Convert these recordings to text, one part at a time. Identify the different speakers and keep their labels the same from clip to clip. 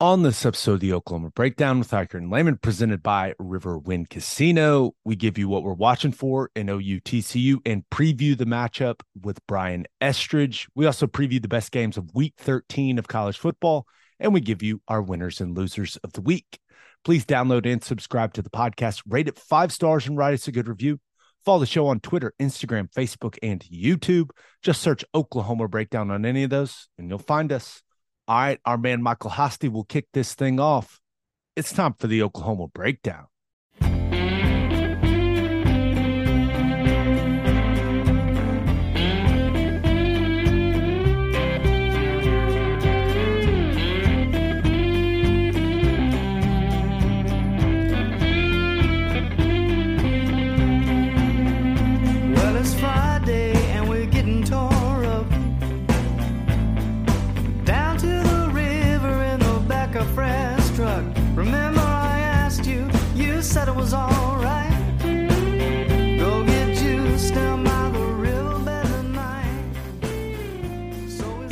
Speaker 1: On this episode of the Oklahoma Breakdown with Ikard and Lehman, presented by Riverwind Casino, we give you what we're watching for in OUTCU and preview the matchup with Brian Estridge. We also preview the best games of week 13 of college football, and we give you our winners and losers of the week. Please download and subscribe to the podcast, rate it five stars, and write us a good review. Follow the show on Twitter, Instagram, Facebook, and YouTube. Just search Oklahoma Breakdown on any of those, and you'll find us. All right, our man Michael Hosty will kick this thing off. It's time for the Oklahoma breakdown.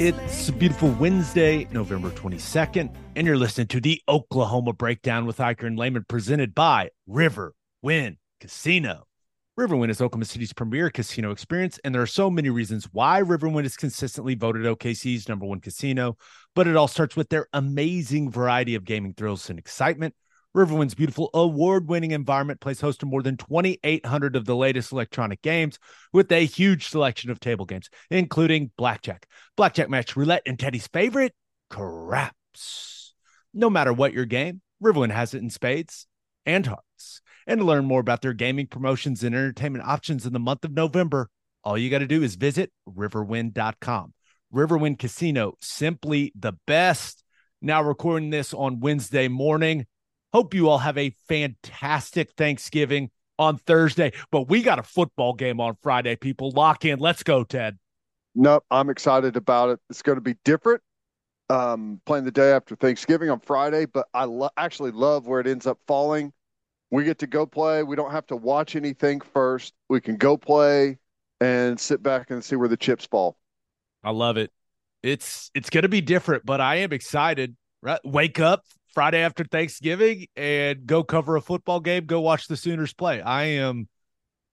Speaker 2: It's
Speaker 1: a beautiful Wednesday, November 22nd, and you're listening to the Oklahoma Breakdown with Ikard and Lehman presented by River Wind Casino. Riverwind is Oklahoma City's premier casino experience, and there are so many reasons why Riverwind is consistently voted OKC's number one casino. But it all starts with their amazing variety of gaming thrills and excitement. Riverwind's beautiful award winning environment plays host to more than 2,800 of the latest electronic games with a huge selection of table games, including blackjack, blackjack match, roulette, and Teddy's favorite, craps. No matter what your game, Riverwind has it in spades and hearts. And to learn more about their gaming promotions and entertainment options in the month of November, all you got to do is visit riverwind.com. Riverwind Casino, simply the best. Now, recording this on Wednesday morning. Hope you all have a fantastic Thanksgiving on Thursday, but we got a football game on Friday, people. Lock in. Let's go, Ted.
Speaker 3: Nope, I'm excited about it. It's going to be different. Um, playing the day after Thanksgiving on Friday, but I lo- actually love where it ends up falling. We get to go play. We don't have to watch anything first. We can go play and sit back and see where the chips fall.
Speaker 1: I love it. It's it's gonna be different, but I am excited. Right? Wake up Friday after Thanksgiving and go cover a football game. Go watch the Sooners play. I am.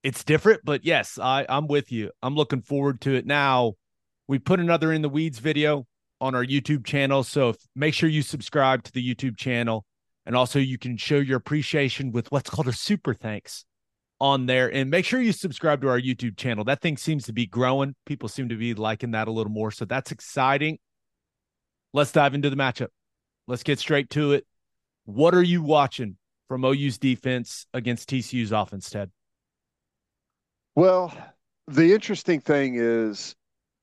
Speaker 1: It's different, but yes, I I'm with you. I'm looking forward to it. Now, we put another in the weeds video on our YouTube channel, so if, make sure you subscribe to the YouTube channel, and also you can show your appreciation with what's called a super thanks on there and make sure you subscribe to our YouTube channel. That thing seems to be growing. People seem to be liking that a little more. So that's exciting. Let's dive into the matchup. Let's get straight to it. What are you watching from OU's defense against TCU's offense, Ted?
Speaker 3: Well, the interesting thing is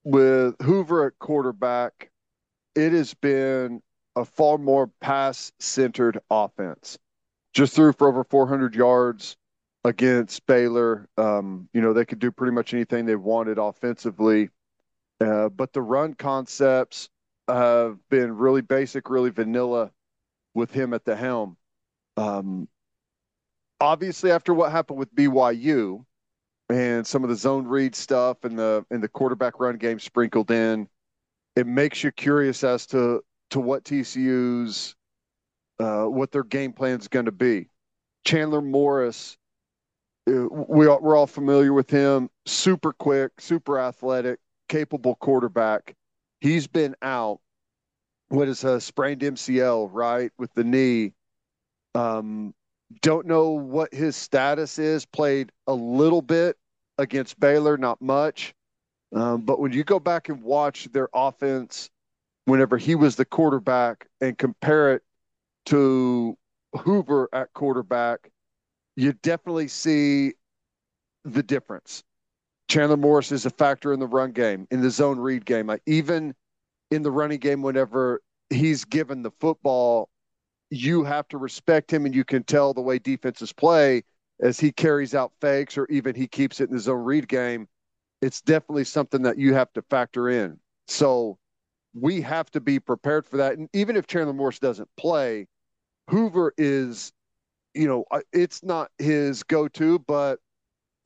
Speaker 3: with Hoover at quarterback, it has been a far more pass centered offense. Just threw for over 400 yards against Baylor. Um, you know, they could do pretty much anything they wanted offensively. Uh, but the run concepts have been really basic, really vanilla with him at the helm. Um, obviously, after what happened with BYU, and some of the zone read stuff and the and the quarterback run game sprinkled in, it makes you curious as to to what TCU's uh, what their game plan is going to be. Chandler Morris, uh, we we're all familiar with him. Super quick, super athletic, capable quarterback. He's been out. What is a sprained MCL, right, with the knee. Um, don't know what his status is. Played a little bit against Baylor, not much. Um, but when you go back and watch their offense, whenever he was the quarterback, and compare it to Hoover at quarterback, you definitely see the difference. Chandler Morris is a factor in the run game, in the zone read game, even in the running game. Whenever he's given the football, you have to respect him, and you can tell the way defenses play as he carries out fakes, or even he keeps it in the zone read game. It's definitely something that you have to factor in. So we have to be prepared for that. And even if Chandler Morris doesn't play, Hoover is, you know, uh, it's not his go-to, but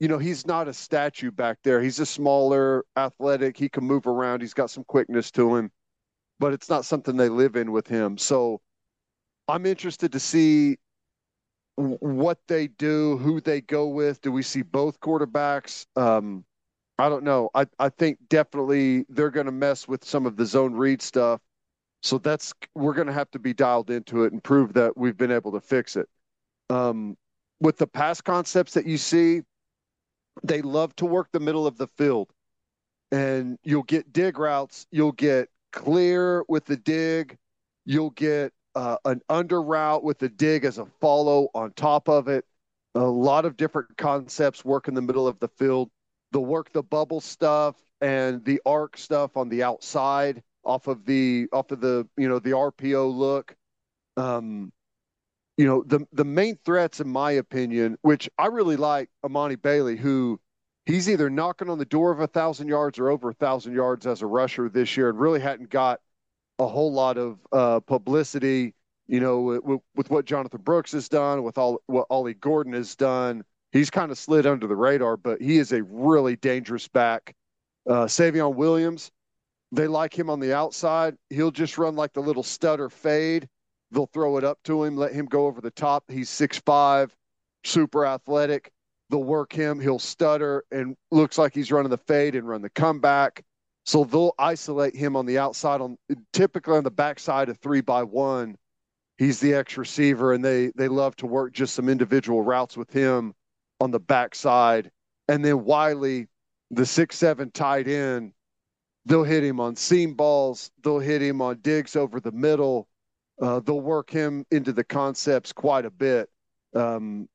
Speaker 3: you know, he's not a statue back there. He's a smaller, athletic. He can move around. He's got some quickness to him, but it's not something they live in with him. So I'm interested to see what they do, who they go with. Do we see both quarterbacks? Um, I don't know. I, I think definitely they're going to mess with some of the zone read stuff. So that's we're going to have to be dialed into it and prove that we've been able to fix it. Um, with the pass concepts that you see, they love to work the middle of the field, and you'll get dig routes. You'll get clear with the dig. You'll get uh, an under route with the dig as a follow on top of it. A lot of different concepts work in the middle of the field. They'll work the bubble stuff and the arc stuff on the outside off of the off of the you know the RPO look. Um, you know the the main threats, in my opinion, which I really like, Emani Bailey, who he's either knocking on the door of a thousand yards or over a thousand yards as a rusher this year, and really hadn't got a whole lot of uh, publicity. You know, with, with, what Jonathan Brooks has done, with all what Ollie Gordon has done, he's kind of slid under the radar, but he is a really dangerous back. Uh, Savion Williams, they like him on the outside. He'll just run like the little stutter fade. They'll throw it up to him, let him go over the top. He's six five, super athletic. They'll work him. He'll stutter and looks like he's running the fade and run the comeback. So they'll isolate him on the outside, on typically on the backside of three by one. He's the X receiver, and they they love to work just some individual routes with him on the backside. And then Wiley, the six seven tight end, they'll hit him on seam balls. They'll hit him on digs over the middle. Uh, they'll work him into the concepts quite a bit. Um,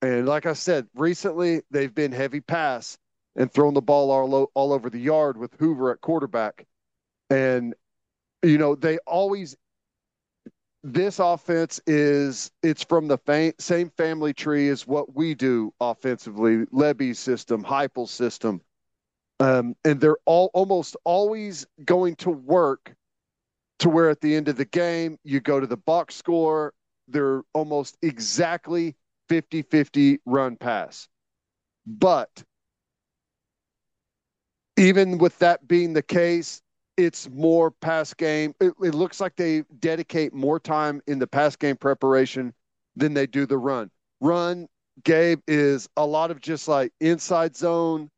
Speaker 3: and like I said, recently they've been heavy pass and throwing the ball all, all over the yard with Hoover at quarterback. And, you know, they always, this offense is, it's from the fa- same family tree as what we do offensively, Lebby's system, Heupel's system. Um, and they're all almost always going to work to where at the end of the game, you go to the box score, they're almost exactly 50 50 run pass. But even with that being the case, it's more pass game. It, it, looks like they dedicate more time in the pass game preparation than they do the run. Run, Gabe, is a lot of just like inside zone,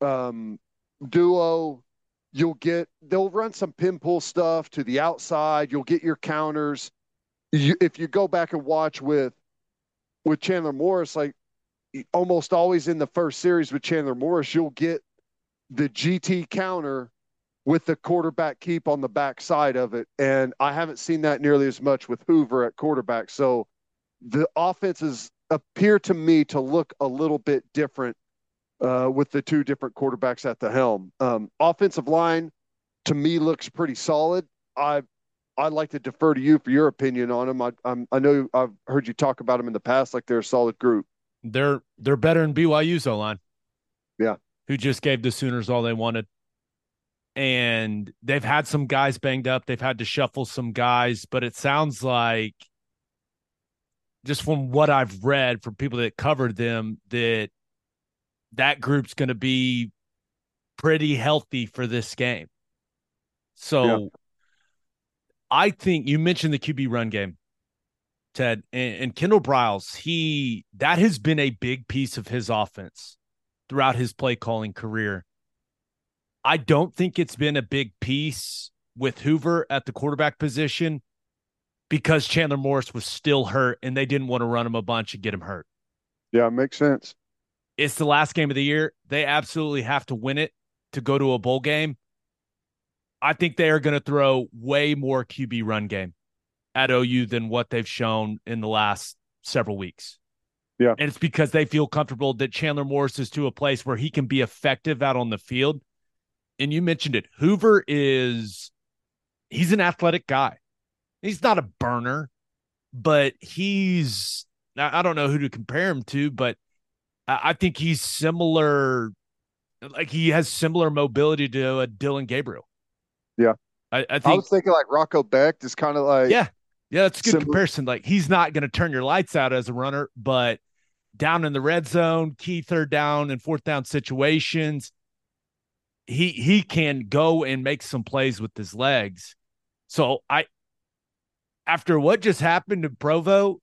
Speaker 3: um, duo. You'll get they'll run some pin pull stuff to the outside. You'll get your counters. You, if you go back and watch with with Chandler Morris, like almost always in the first series with Chandler Morris, you'll get the GT counter with the quarterback keep on the back side of it. And I haven't seen that nearly as much with Hoover at quarterback. So the offenses appear to me to look a little bit different uh, with the two different quarterbacks at the helm. Um, offensive line to me looks pretty solid. I I'd like to defer to you for your opinion on them. I I'm, i know I've heard you talk about them in the past, like they're a solid group.
Speaker 1: They're they're better than BYU's O line.
Speaker 3: Yeah,
Speaker 1: who just gave the Sooners all they wanted. And they've had some guys banged up. They've had to shuffle some guys, but it sounds like just from what I've read from people that covered them that that group's going to be pretty healthy for this game. So yeah. I think you mentioned the QB run game, Ted, and, and Kendall Briles. He that has been a big piece of his offense throughout his play calling career. I don't think it's been a big piece with Hoover at the quarterback position because Chandler Morris was still hurt and they didn't want to run him a bunch and get him hurt.
Speaker 3: Yeah, makes sense.
Speaker 1: It's the last game of the year. They absolutely have to win it to go to a bowl game. I think they are going to throw way more QB run game at OU than what they've shown in the last several weeks.
Speaker 3: Yeah.
Speaker 1: And it's because they feel comfortable that Chandler Morris is to a place where he can be effective out on the field. And you mentioned it. Hoover is he's an athletic guy. He's not a burner, but he's I don't know who to compare him to, but I think he's similar like he has similar mobility to uh, a Dillon Gabriel.
Speaker 3: Yeah.
Speaker 1: I, I think
Speaker 3: I was thinking like Rocco Becht, is kind of like
Speaker 1: Yeah. Yeah, that's a good similar. comparison. Like he's not going to turn your lights out as a runner, but down in the red zone, key third down and fourth down situations. He he can go and make some plays with his legs. So I after what just happened to Provo,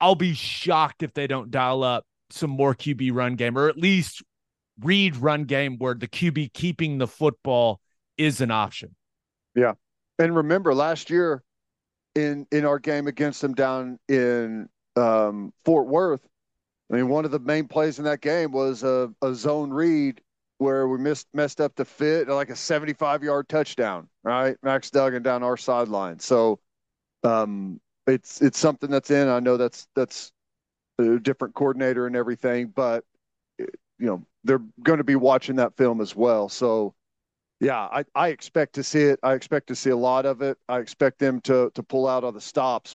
Speaker 1: I'll be shocked if they don't dial up some more QB run game or at least read run game where the QB keeping the football is an option.
Speaker 3: Yeah. And remember last year in in our game against them down in um, Fort Worth, I mean one of the main plays in that game was a, a zone read where we missed messed up the fit like a 75 yard touchdown, right? Max Duggan down our sideline. So um, it's it's something that's in. I know that's that's a different coordinator and everything, but you know they're going to be watching that film as well. So yeah, I, I expect to see it. I expect to see a lot of it. I expect them to to pull out all the stops.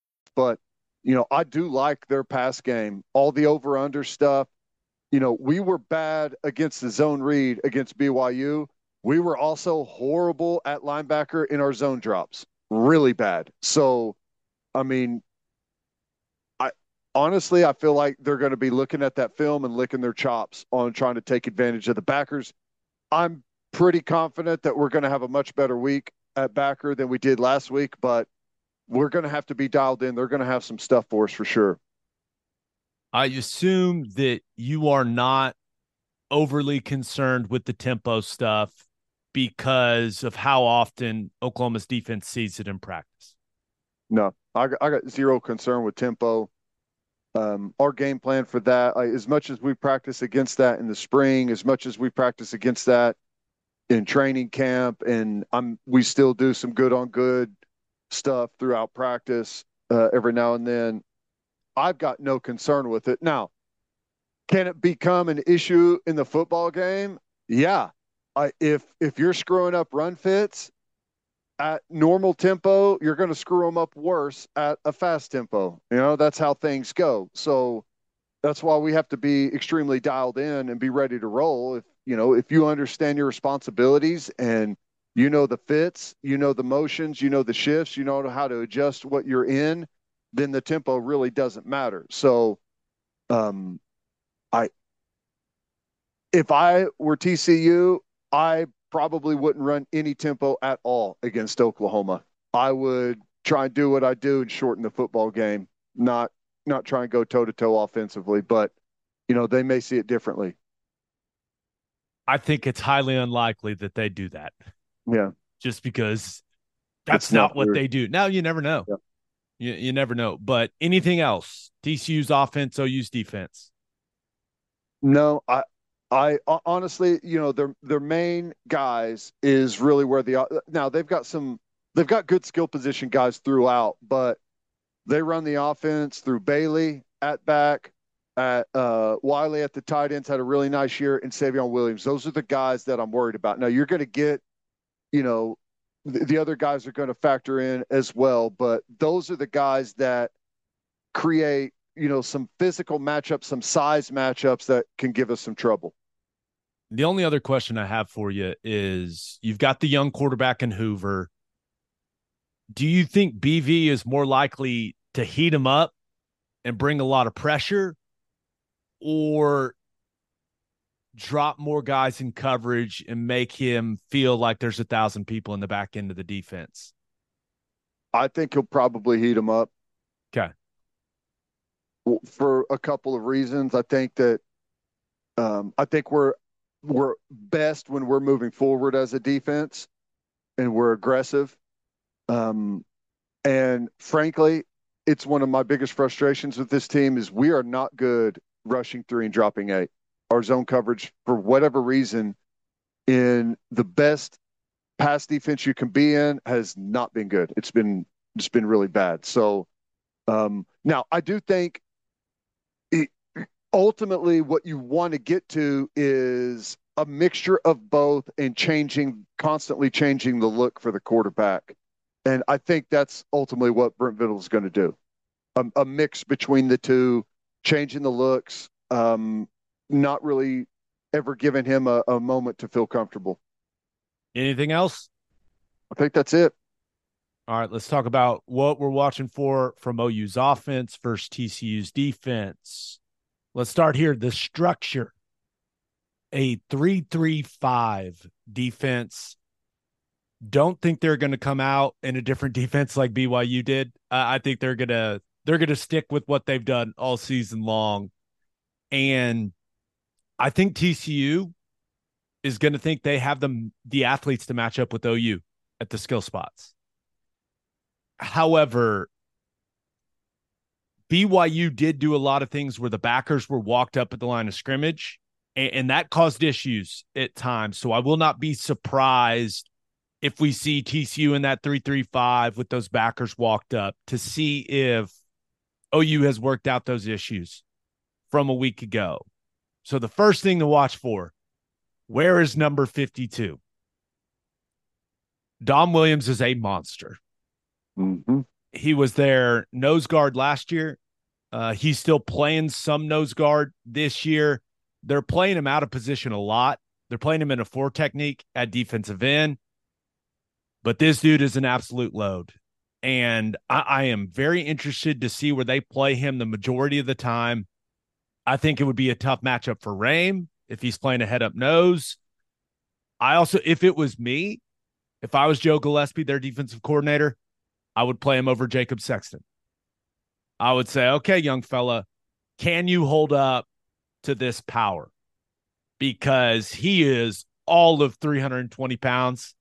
Speaker 3: but you know, I do like their pass game, all the over under stuff. You know, we were bad against the zone read against BYU. We were also horrible at linebacker in our zone drops, really bad. So, I mean, I honestly, I feel like they're going to be looking at that film and licking their chops on trying to take advantage of the backers. I'm pretty confident that we're going to have a much better week at backer than we did last week, but we're going to have to be dialed in. They're going to have some stuff for us for sure.
Speaker 1: I assume that you are not overly concerned with the tempo stuff because of how often Oklahoma's defense sees it in practice.
Speaker 3: No, I, I got zero concern with tempo. Um, our game plan for that, as much as we practice against that in the spring, as much as we practice against that in training camp, and I'm we still do some good on good stuff throughout practice uh, every now and then. I've got no concern with it. Now, can it become an issue in the football game? Yeah. I, if if you're screwing up run fits at normal tempo, you're going to screw them up worse at a fast tempo. You know, that's how things go. So that's why we have to be extremely dialed in and be ready to roll. If you know, if you understand your responsibilities and you know the fits, you know the motions, you know the shifts, you know how to adjust what you're in, then the tempo really doesn't matter. So, um, I, if I were TCU, I probably wouldn't run any tempo at all against Oklahoma. I would try and do what I do and shorten the football game, not not try and go toe to toe offensively. But you know they may see it differently.
Speaker 1: I think it's highly unlikely that they do that.
Speaker 3: Yeah.
Speaker 1: Just because that's not, not, what they do. Now you never know. Yeah. You, you never know. But anything else? TCU's offense, OU's defense.
Speaker 3: No, I I honestly, you know, their their main guys is really where the now they've got some they've got good skill position guys throughout, but they run the offense through Bailey at back, at uh, Wiley at the tight ends had a really nice year, and Savion Williams. Those are the guys that I'm worried about. Now you're going to get you know, the, the other guys are going to factor in as well. But those are the guys that create, you know, some physical matchups, some size matchups that can give us some trouble.
Speaker 1: The only other question I have for you is you've got the young quarterback in Hoover. Do you think BV is more likely to heat him up and bring a lot of pressure? Or drop more guys in coverage and make him feel like there's a thousand people in the back end of the defense?
Speaker 3: I think he'll probably heat him up.
Speaker 1: Okay.
Speaker 3: For a couple of reasons, I think that um, I think we're we're best when we're moving forward as a defense and we're aggressive. Um, and frankly, it's one of my biggest frustrations with this team is we are not good rushing three and dropping eight our zone coverage for whatever reason in the best pass defense you can be in has not been good. It's been it's been really bad. So um, now I do think it, ultimately what you want to get to is a mixture of both and changing constantly changing the look for the quarterback. And I think that's ultimately what Brent Venables is going to do. A, a, mix between the two, changing the looks, um, not really ever giving him a, a moment to feel comfortable.
Speaker 1: Anything else?
Speaker 3: I think that's it.
Speaker 1: All right, let's talk about what we're watching for from OU's offense versus TCU's defense. Let's start here. The structure a 3 3 5 defense. Don't think they're going to come out in a different defense like BYU did. Uh, I think they're going to they're going to stick with what they've done all season long. And I think TCU is going to think they have the the athletes to match up with OU at the skill spots. However, BYU did do a lot of things where the backers were walked up at the line of scrimmage, and, and that caused issues at times. So I will not be surprised if we see TCU in that 335 with those backers walked up to see if OU has worked out those issues from a week ago. So the first thing to watch for where is number 52? Dom Williams is a monster.
Speaker 3: Mm-hmm.
Speaker 1: He was their nose guard last year. Uh, he's still playing some nose guard this year. They're playing him out of position a lot. They're playing him in a four technique at defensive end. But this dude is an absolute load. And I, I am very interested to see where they play him the majority of the time. I think it would be a tough matchup for Raym if he's playing a head up nose. I also, if it was me, if I was Joe Gillespie, their defensive coordinator, I would play him over Jacob Sexton. I would say, okay, young fella, can you hold up to this power? Because he is all of 320 pounds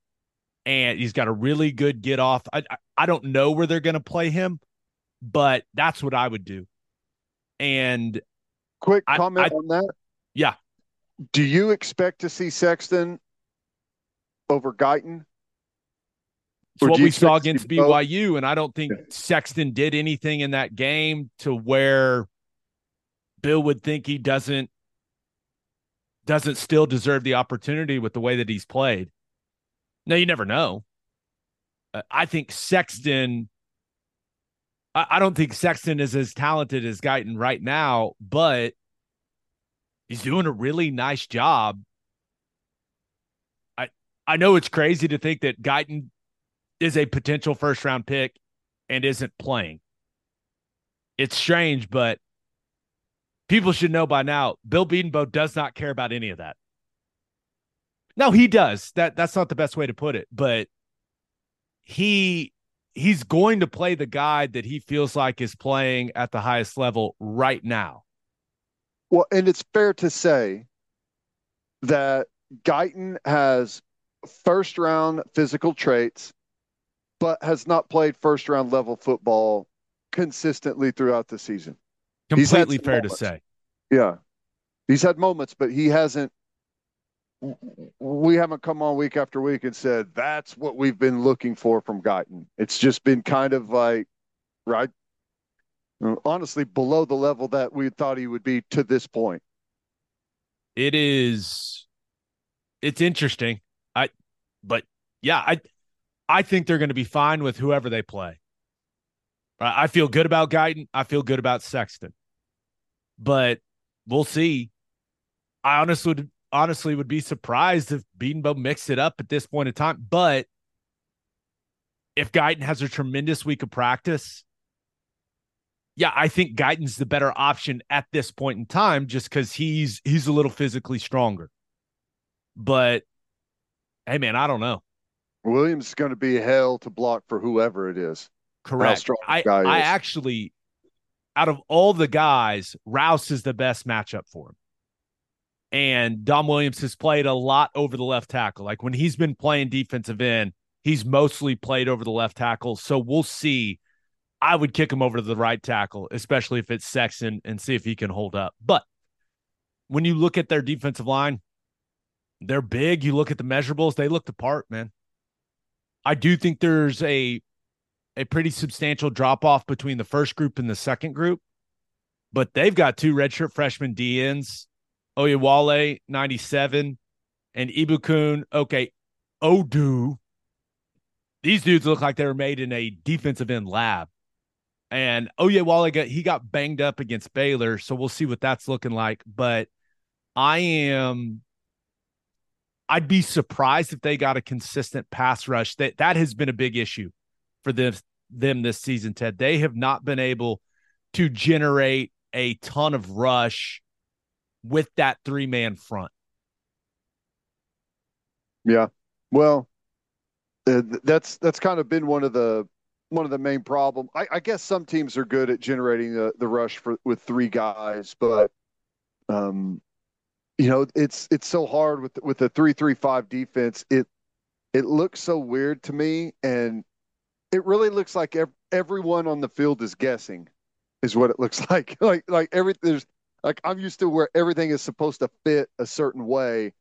Speaker 1: and he's got a really good get off. I, I don't know where they're going to play him, but that's what I would do. And
Speaker 3: quick comment I, I, on that.
Speaker 1: Yeah.
Speaker 3: Do you expect to see Sexton over Guyton?
Speaker 1: It's what we saw against BYU, and I don't think yeah. Sexton did anything in that game to where Bill would think he doesn't doesn't still deserve the opportunity with the way that he's played. No, you never know. Uh, I think Sexton. I, I don't think Sexton is as talented as Guyton right now, but he's doing a really nice job. I I know it's crazy to think that Guyton is a potential first round pick and isn't playing. It's strange, but people should know by now Bill Bedenbaugh does not care about any of that. No, he does. That that's not the best way to put it, but he he's going to play the guy that he feels like is playing at the highest level right now.
Speaker 3: Well, and it's fair to say that Guyton has first round physical traits but has not played first round level football consistently throughout the season.
Speaker 1: Completely fair moments. to say.
Speaker 3: Yeah. He's had moments, but he hasn't we haven't come on week after week and said that's what we've been looking for from Guyton. It's just been kind of like right honestly below the level that we thought he would be to this point.
Speaker 1: It is it's interesting. I but yeah, I I think they're going to be fine with whoever they play. I feel good about Guyton. I feel good about Sexton. But we'll see. I honestly would honestly would be surprised if Bedenbaugh mixed it up at this point in time. But if Guyton has a tremendous week of practice, yeah, I think Guyton's the better option at this point in time just because he's he's a little physically stronger. But hey man, I don't know.
Speaker 3: Williams is going to be hell to block for whoever it is.
Speaker 1: Correct. I, I actually, out of all the guys, Rouse is the best matchup for him. And Dom Williams has played a lot over the left tackle. Like when he's been playing defensive end, he's mostly played over the left tackle. So we'll see. I would kick him over to the right tackle, especially if it's Sexton, and see if he can hold up. But when you look at their defensive line, they're big. You look at the measurables, they look the part, man. I do think there's a a pretty substantial drop off between the first group and the second group, but they've got two redshirt freshman DNs, Oyewale 97 and Ibukun. Okay, Odu these dudes look like they were made in a defensive end lab. And yeah, while got he got banged up against Baylor, so we'll see what that's looking like. But I am I'd be surprised if they got a consistent pass rush. That that has been a big issue for them them this season, Ted. They have not been able to generate a ton of rush with that three man front.
Speaker 3: Yeah. Well, uh, that's that's kind of been one of the one of the main problem. I, I guess some teams are good at generating the, the rush for with three guys, but um, you know, it's it's so hard with with the three three five defense. It it looks so weird to me, and it really looks like ev- everyone on the field is guessing, is what it looks like. like like every there's like I'm used to where everything is supposed to fit a certain way,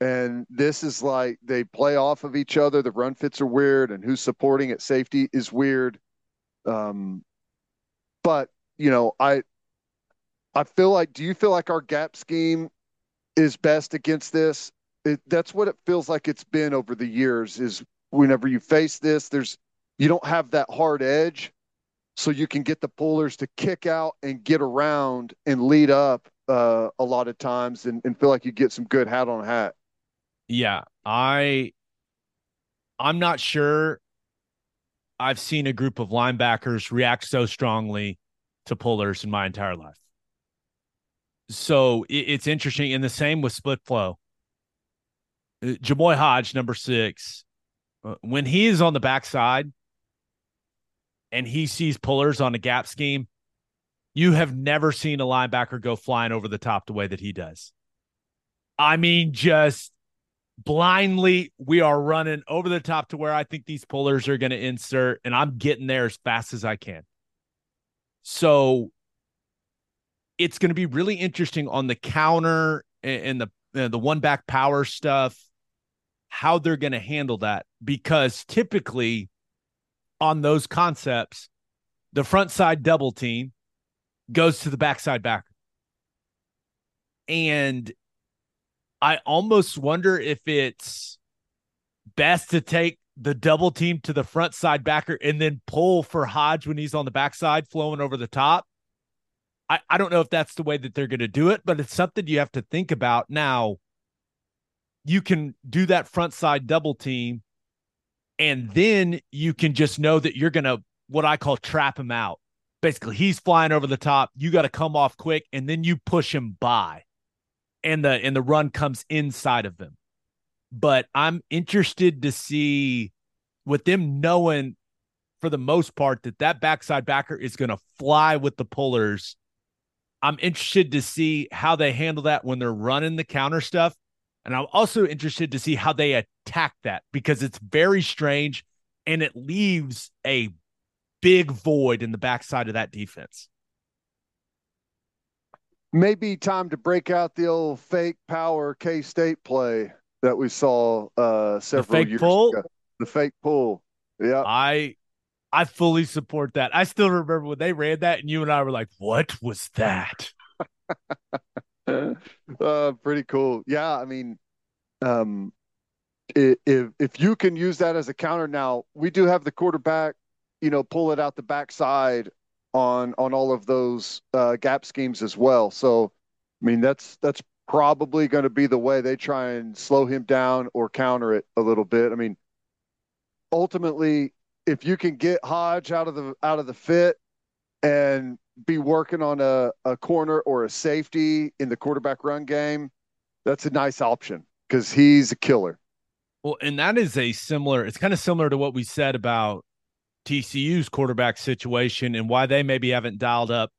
Speaker 3: and this is like they play off of each other. The run fits are weird, and who's supporting at safety is weird. Um, but you know, I I feel like. Do you feel like our gap scheme is best against this? It, that's what it feels like it's been over the years. Is whenever you face this, there's you don't have that hard edge, so you can get the pullers to kick out and get around and lead up uh, a lot of times, and, and feel like you get some good hat on hat.
Speaker 1: Yeah, I I'm not sure I've seen a group of linebackers react so strongly to pullers in my entire life. So it, it's interesting. And the same with split flow. Uh, Jamoi Hodge, number six, uh, when he is on the backside and he sees pullers on a gap scheme, you have never seen a linebacker go flying over the top the way that he does. I mean, just blindly we are running over the top to where I think these pullers are going to insert, and I'm getting there as fast as I can. So it's going to be really interesting on the counter and the uh, the one back power stuff, how they're going to handle that because typically on those concepts, the front side double team goes to the backside backer. And I almost wonder if it's best to take the double team to the front side backer and then pull for Hodge when he's on the backside flowing over the top. I, I don't know if that's the way that they're going to do it, but it's something you have to think about. Now, you can do that front side double team, and then you can just know that you're going to what I call trap him out. Basically, he's flying over the top. You got to come off quick, and then you push him by and the and the run comes inside of them. But I'm interested to see with them knowing for the most part that that backside backer is going to fly with the pullers. I'm interested to see how they handle that when they're running the counter stuff. And I'm also interested to see how they attack that because it's very strange and it leaves a big void in the backside of that defense
Speaker 3: maybe time to break out the old fake power K State play that we saw uh, several years
Speaker 1: pull?
Speaker 3: ago. The fake pull. Yeah.
Speaker 1: I I fully support that. I still remember when they ran that and you and I were like, what was that?
Speaker 3: uh, pretty cool. Yeah, I mean, um, if if you can use that as a counter now, we do have the quarterback, you know, pull it out the backside on on all of those uh, gap schemes as well. So, I mean, that's that's probably going to be the way they try and slow him down or counter it a little bit. I mean, ultimately, if you can get Hodge out of the out of the fit and be working on a, a corner or a safety in the quarterback run game, that's a nice option because he's a killer.
Speaker 1: Well, and that is a similar, it's kind of similar to what we said about TCU's quarterback situation and why they maybe haven't dialed up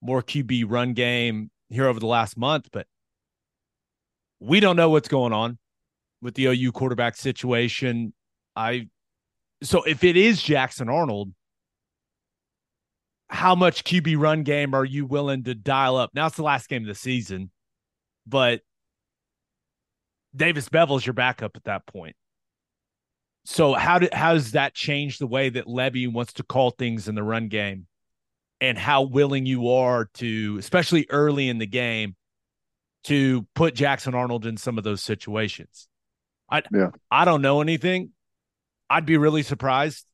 Speaker 1: more QB run game here over the last month. But we don't know what's going on with the OU quarterback situation. I so if it is Jackson Arnold, how much QB run game are you willing to dial up? Now it's the last game of the season, but Davis Beville's your backup at that point. So how did how does that change the way that Lebby wants to call things in the run game, and how willing you are to, especially early in the game, to put Jackson Arnold in some of those situations? I
Speaker 3: yeah.
Speaker 1: I don't know anything. I'd be really surprised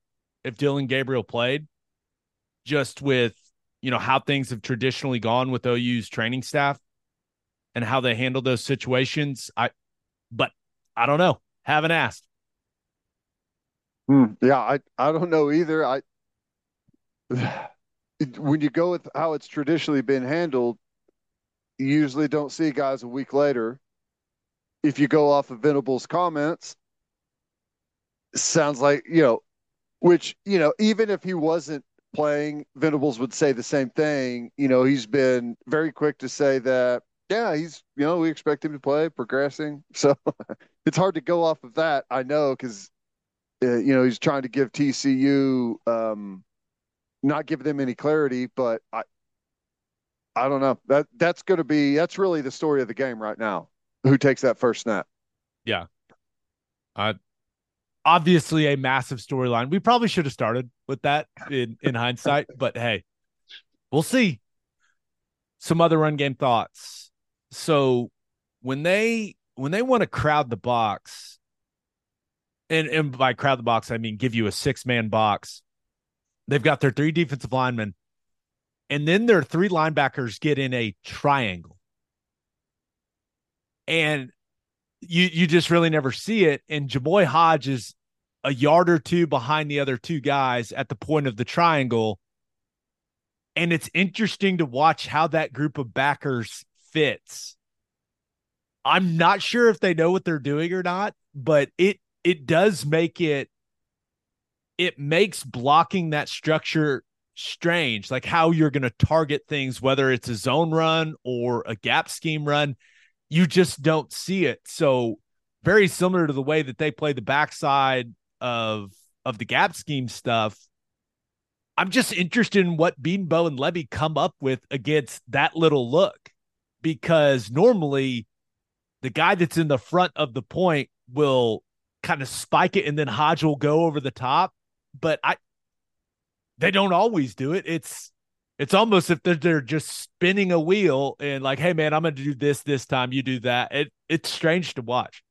Speaker 1: if Dillon Gabriel played just with, you know, how things have traditionally gone with OU's training staff and how they handle those situations. I, but I don't know. Haven't asked.
Speaker 3: Hmm. Yeah, I I don't know either. I when you go with how it's traditionally been handled, you usually don't see guys a week later. If you go off of Venables' comments, sounds like you know, which you know, even if he wasn't playing, Venables would say the same thing. You know, he's been very quick to say that yeah, he's you know we expect him to play, progressing. So it's hard to go off of that. I know because uh, you know he's trying to give TCU um, not give them any clarity, but I I don't know that that's going to be that's really the story of the game right now. Who takes that first snap?
Speaker 1: Yeah, uh, obviously a massive storyline. We probably should have started with that in in hindsight, but hey, we'll see. Some other run game thoughts. So when they when they want to crowd the box, and and by crowd the box I mean give you a six man box. They've got their three defensive linemen, and then their three linebackers get in a triangle, and you you just really never see it. And Jamoi Hodge is a yard or two behind the other two guys at the point of the triangle. And it's interesting to watch how that group of backers fits. I'm not sure if they know what they're doing or not, but it it does make it it makes blocking that structure strange, like how you're going to target things, whether it's a zone run or a gap scheme run. You just don't see it. So very similar to the way that they play the backside of of the gap scheme stuff. I'm just interested in what Bedenbaugh and Lebby come up with against that little look, because normally the guy that's in the front of the point will kind of spike it and then Hodge will go over the top. But I they don't always do it. It's it's almost if they're, they're just spinning a wheel and like, hey man, I'm gonna do this this time, you do that. It it's strange to watch.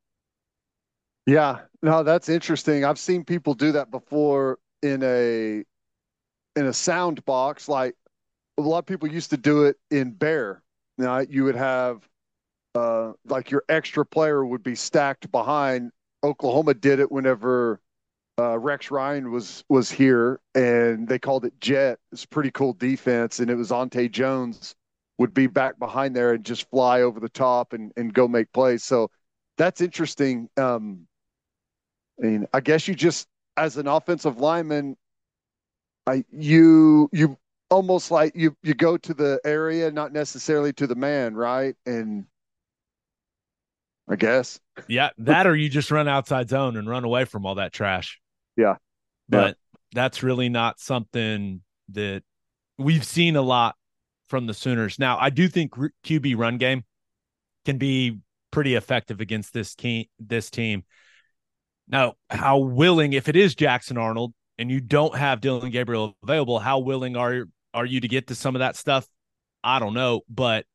Speaker 3: Yeah, no, that's interesting. I've seen people do that before in a in a sound box. Like a lot of people used to do it in bear. Now you would have uh, like your extra player would be stacked behind. Oklahoma did it whenever uh, Rex Ryan was was here, and they called it jet. It's pretty cool defense, and it was Ante Jones would be back behind there and just fly over the top and and go make plays. So that's interesting. Um, I mean, I guess you just as an offensive lineman, I you you almost like you you go to the area, not necessarily to the man, right? And I guess.
Speaker 1: Yeah, that or you just run outside zone and run away from all that trash.
Speaker 3: Yeah.
Speaker 1: But
Speaker 3: yeah.
Speaker 1: that's really not something that we've seen a lot from the Sooners. Now, I do think QB run game can be pretty effective against this team this team. Now, how willing if it is Jackson Arnold and you don't have Dillon Gabriel available, how willing are are you to get to some of that stuff? I don't know, but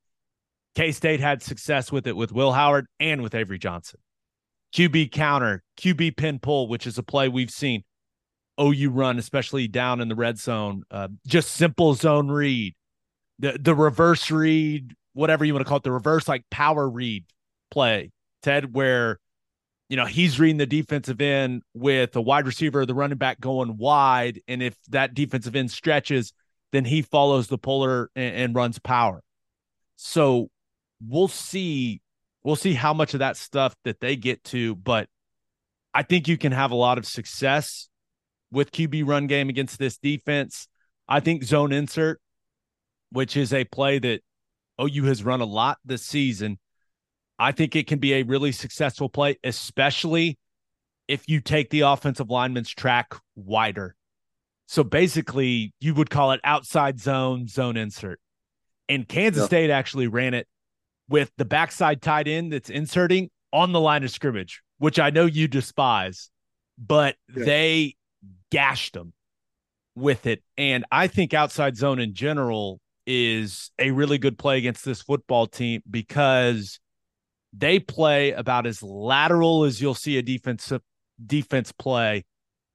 Speaker 1: K State had success with it with Will Howard and with Avery Johnson. QB counter, QB pin pull, which is a play we've seen OU run, especially down in the red zone. Uh, just simple zone read, the the reverse read, whatever you want to call it, the reverse like power read play, Ted, where you know he's reading the defensive end with a wide receiver, the running back going wide, and if that defensive end stretches, then he follows the puller and, and runs power. So we'll see we'll see how much of that stuff that they get to, but I think you can have a lot of success with QB run game against this defense. I think zone insert, which is a play that OU has run a lot this season, I think it can be a really successful play, especially if you take the offensive lineman's track wider. So basically, you would call it outside zone, zone insert. And Kansas State actually ran it with the backside tight end that's inserting on the line of scrimmage, which I know you despise, but yeah. they gashed them with it. And I think outside zone in general is a really good play against this football team because they play about as lateral as you'll see a defensive defense play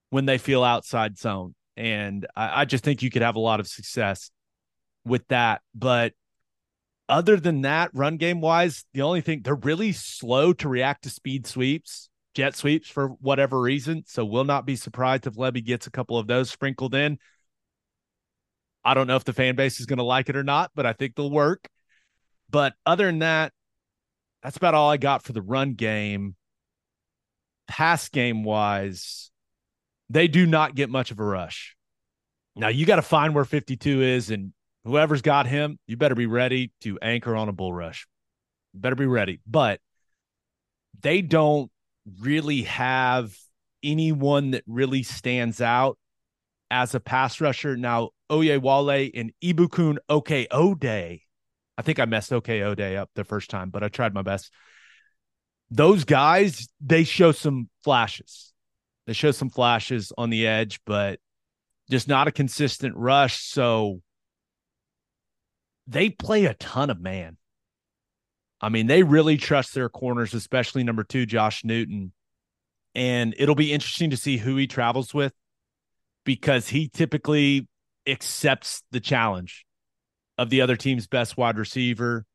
Speaker 1: when they feel outside zone. And I, I just think you could have a lot of success with that. But other than that, run game wise, the only thing they're really slow to react to speed sweeps, jet sweeps for whatever reason. So we'll not be surprised if Lebby gets a couple of those sprinkled in. I don't know if the fan base is going to like it or not, but I think they'll work. But other than that, that's about all I got for the run game. Pass game wise, they do not get much of a rush. Now you got to find where 52 is, and whoever's got him, you better be ready to anchor on a bull rush. You better be ready. But they don't really have anyone that really stands out as a pass rusher. Now, Oyewale and Ibukun OK Ode. I think I messed OK Ode up the first time, but I tried my best. Those guys, they show some flashes. They show some flashes on the edge, but just not a consistent rush. So they play a ton of man. I mean, they really trust their corners, especially number two, Josh Newton. And it'll be interesting to see who he travels with because he typically accepts the challenge of the other team's best wide receiver.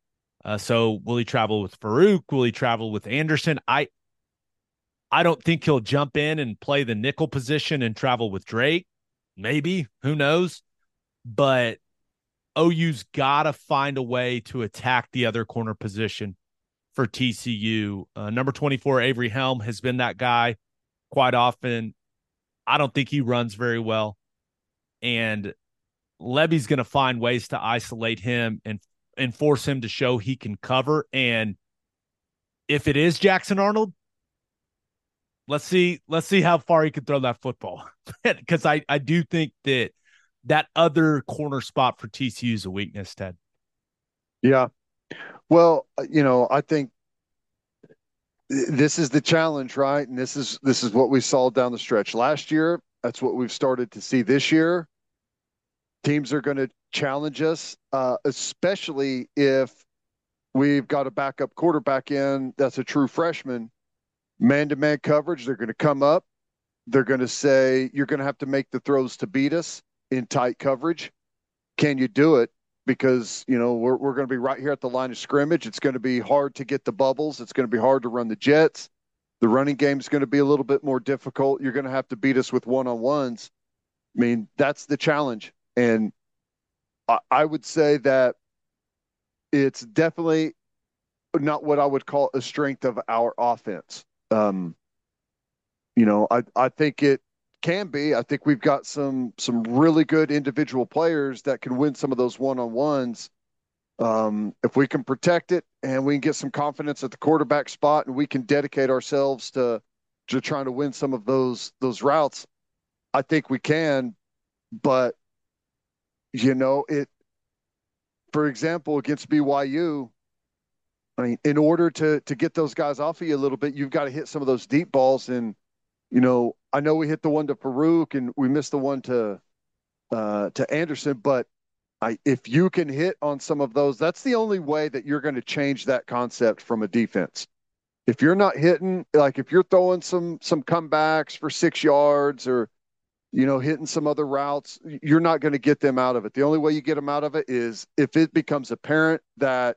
Speaker 1: Uh, so will he travel with Farooq? Will he travel with Anderson? I I don't think he'll jump in and play the nickel position and travel with Drake. Maybe, who knows? But OU's got to find a way to attack the other corner position for TCU. Uh, number 24, Avery Helm, has been that guy quite often. I don't think he runs very well. And Lebby's going to find ways to isolate him and and force him to show he can cover. And if it is Jackson Arnold, let's see let's see how far he can throw that football. Because I I do think that that other corner spot for TCU is a weakness, Ted.
Speaker 3: Yeah. Well, uh, you know, I think this is the challenge, right? And this is this is what we saw down the stretch last year. That's what we've started to see this year. Teams are going to challenge us, uh, especially if we've got a backup quarterback in that's a true freshman. Man to man coverage, they're going to come up. They're going to say, You're going to have to make the throws to beat us in tight coverage. Can you do it? because you know we're we're going to be right here at the line of scrimmage. It's going to be hard to get the bubbles. It's going to be hard to run the jets. The running game is going to be a little bit more difficult. You're going to have to beat us with one on ones. I mean, that's the challenge, and I, I would say that it's definitely not what I would call a strength of our offense. Um, you know, I I think it can be. I think we've got some some really good individual players that can win some of those one on ones. Um, if we can protect it and we can get some confidence at the quarterback spot and we can dedicate ourselves to to trying to win some of those those routes, I think we can. But you know, it for example, against BYU, I mean, in order to to get those guys off of you a little bit, you've got to hit some of those deep balls and you know, I know we hit the one to Farooq and we missed the one to uh, to Anderson, but I, if you can hit on some of those, that's the only way that you're going to change that concept from a defense. If you're not hitting, like if you're throwing some some comebacks for six yards or you know hitting some other routes, you're not going to get them out of it. The only way you get them out of it is if it becomes apparent that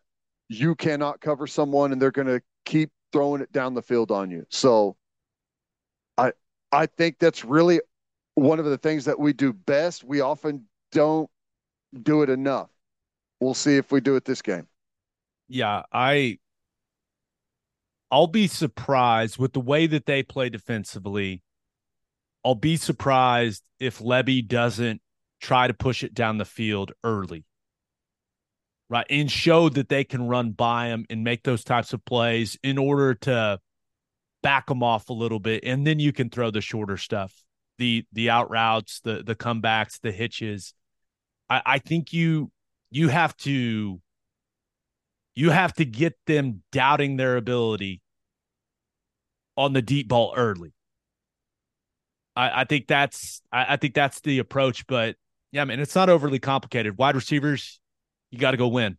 Speaker 3: you cannot cover someone and they're going to keep throwing it down the field on you. So I I think that's really one of the things that we do best. We often don't do it enough. We'll see if we do it this game.
Speaker 1: Yeah, I I'll be surprised with the way that they play defensively. I'll be surprised if Lebby doesn't try to push it down the field early. Right. And show that they can run by him and make those types of plays in order to back them off a little bit, and then you can throw the shorter stuff, the the out routes, the the comebacks, the hitches. I, I think you you have to you have to get them doubting their ability on the deep ball early. I, I think that's I, I think that's the approach, but yeah, man, it's not overly complicated. Wide receivers, you got to go win.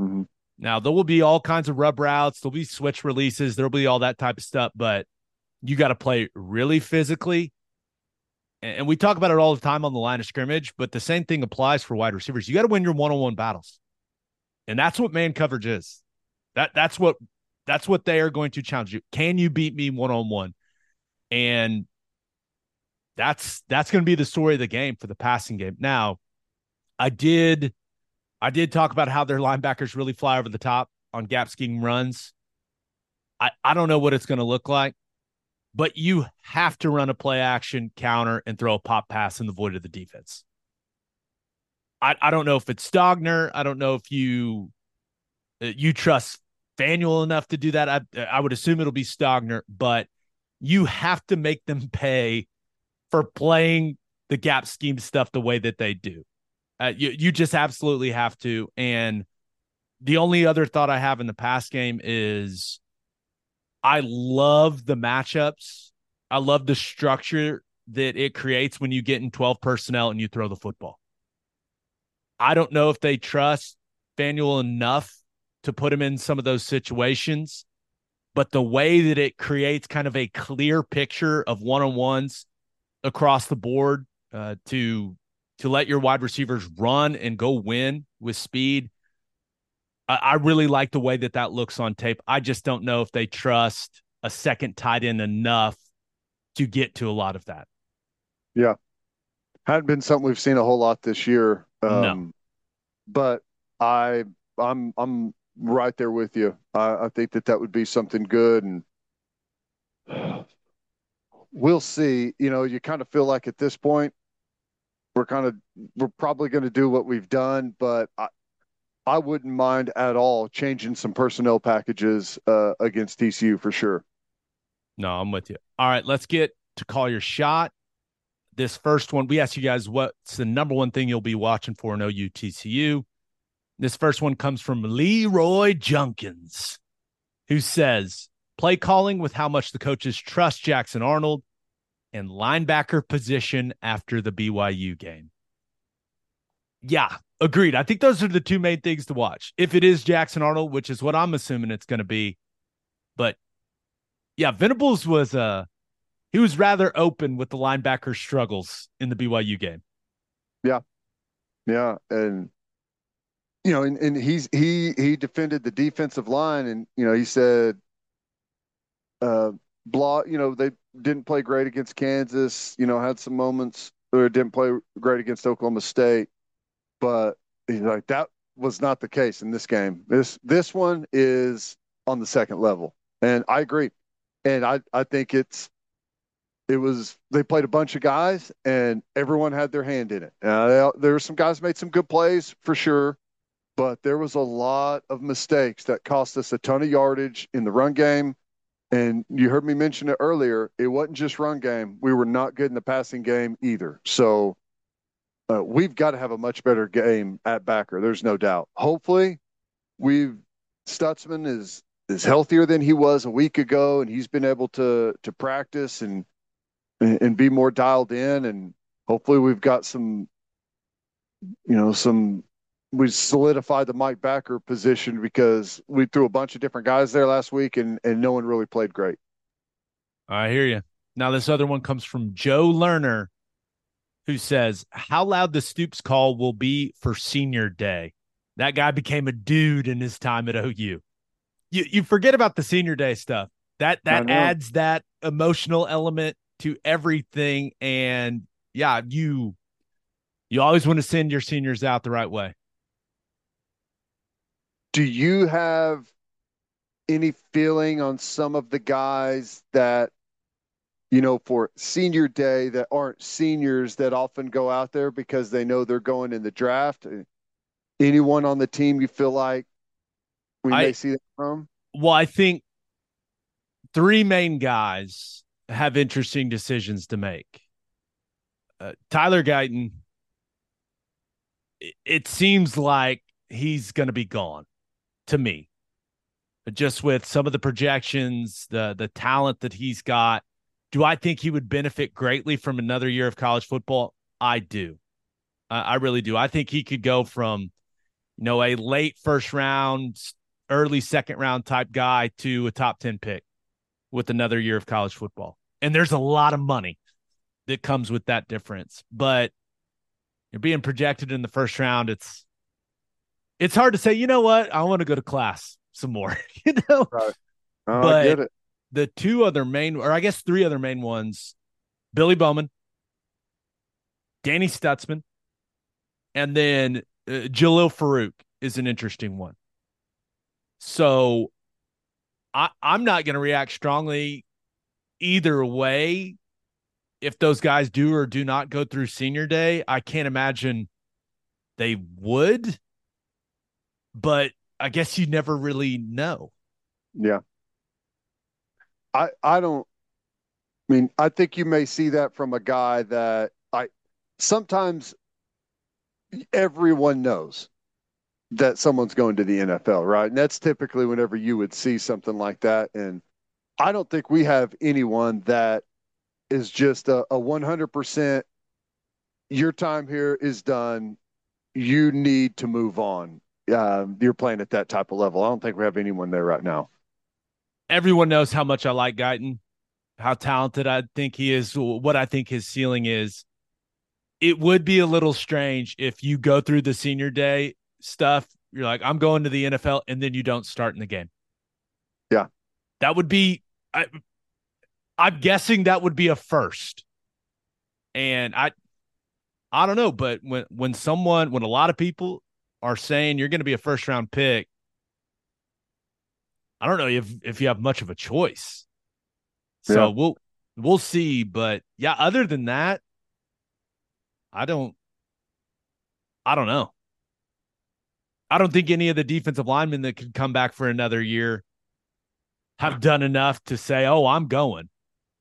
Speaker 1: Mm-hmm. Now there will be all kinds of rub routes, there'll be switch releases, there'll be all that type of stuff, but you got to play really physically and we talk about it all the time on the line of scrimmage, but the same thing applies for wide receivers. You got to win your one-on-one battles. And that's what man coverage is. That that's what that's what they are going to challenge you. Can you beat me one-on-one? And that's that's going to be the story of the game for the passing game. Now, I did I did talk about how their linebackers really fly over the top on gap scheme runs. I, I don't know what it's going to look like but you have to run a play action counter and throw a pop pass in the void of the defense. I, I don't know if it's Stogner. I don't know if you uh, you trust Fanuel enough to do that. I I would assume it'll be Stogner, but you have to make them pay for playing the gap scheme stuff the way that they do. Uh, you you just absolutely have to. And the only other thought I have in the pass game is I love the matchups. I love the structure that it creates when you get in 12 personnel and you throw the football. I don't know if they trust Fanuel enough to put him in some of those situations, but the way that it creates kind of a clear picture of one on ones across the board uh, to to let your wide receivers run and go win with speed I, really like the way that that looks on tape. I just don't know if they trust a second tight end enough to get to a lot of that.
Speaker 3: Yeah. Hadn't been something we've seen a whole lot this year. Um, no. But I, I'm, I'm right there with you. I, I think that that would be something good, and we'll see. You know, you kind of feel like at this point we're kind of we're probably going to do what we've done, but I, I wouldn't mind at all changing some personnel packages uh, against TCU for sure.
Speaker 1: No, I'm with you. All right, let's get to call your shot. This first one, we asked you guys what's the number one thing you'll be watching for in OU TCU. This first one comes from Leroy Junkins, who says play calling with how much the coaches trust Jackson Arnold and linebacker position after the BYU game. Yeah, agreed. I think those are the two main things to watch. If it is Jackson Arnold, which is what I'm assuming it's going to be, but yeah, Venables was uh he was rather open with the linebacker struggles in the BYU game.
Speaker 3: Yeah, yeah, and you know, and, and he's he he defended the defensive line, and you know he said, uh, blah, you know they didn't play great against Kansas. You know, had some moments or didn't play great against Oklahoma State but he's like that was not the case in this game. This this one is on the second level, and I agree. And I I think it's it was they played a bunch of guys and everyone had their hand in it. Uh, there were some guys made some good plays for sure, but there was a lot of mistakes that cost us a ton of yardage in the run game. And you heard me mention it earlier. It wasn't just run game. We were not good in the passing game either. So uh, we've got to have a much better game at backer. There's no doubt. Hopefully, we've Stutsman is is healthier than he was a week ago, and he's been able to to practice and and be more dialed in. And hopefully, we've got some, you know, some. We solidified the Mike Backer position because we threw a bunch of different guys there last week, and and no one really played great.
Speaker 1: I hear you. Now this other one comes from Joe Lerner who says how loud the Stoops call will be for senior day. That guy became a dude in his time at OU. You you forget about the senior day stuff. That that adds that emotional element to everything. And yeah, you you always want to send your seniors out the right way.
Speaker 3: Do you have any feeling on some of the guys that you know, for senior day that aren't seniors that often go out there because they know they're going in the draft? Anyone on the team you feel like we I, may see that from?
Speaker 1: Well, I think three main guys have interesting decisions to make. Uh, Tyler Guyton, it, it seems like he's going to be gone to me. Just with some of the projections, the the talent that he's got, do I think he would benefit greatly from another year of college football? I do. Uh, I really do. I think he could go from, you know, a late first round, early second round type guy to a top 10 pick with another year of college football. And there's a lot of money. that comes with that difference. But you're being projected in the first round. It's it's hard to say, you know what? I want to go to class some more, you know?
Speaker 3: Right.
Speaker 1: But-
Speaker 3: I get it.
Speaker 1: The two other main, or I guess three other main ones Billy Bowman, Danny Stutsman, and then uh, Jalil Farooq is an interesting one. So I, I'm not going to react strongly either way. If those guys do or do not go through senior day, I can't imagine they would. But I guess you never really know.
Speaker 3: Yeah. I I don't I mean, I think you may see that from a guy that I sometimes everyone knows that someone's going to the NFL, right? And that's typically whenever you would see something like that. And I don't think we have anyone that is just a, a 100% your time here is done. You need to move on. Um, you're playing at that type of level. I don't think we have anyone there right now.
Speaker 1: everyone knows how much I like Guyton, how talented I think he is, what I think his ceiling is. It would be a little strange if you go through the senior day stuff, you're like, I'm going to the NFL, and then you don't start in the game.
Speaker 3: Yeah.
Speaker 1: That would be I I'm guessing that would be a first. And I I don't know, but when when someone when a lot of people are saying you're going to be a first round pick, I don't know if if you have much of a choice. So
Speaker 3: Yeah.
Speaker 1: we'll we'll see, but yeah, other than that, I don't I don't know. I don't think any of the defensive linemen that could come back for another year have done enough to say, "Oh, I'm going."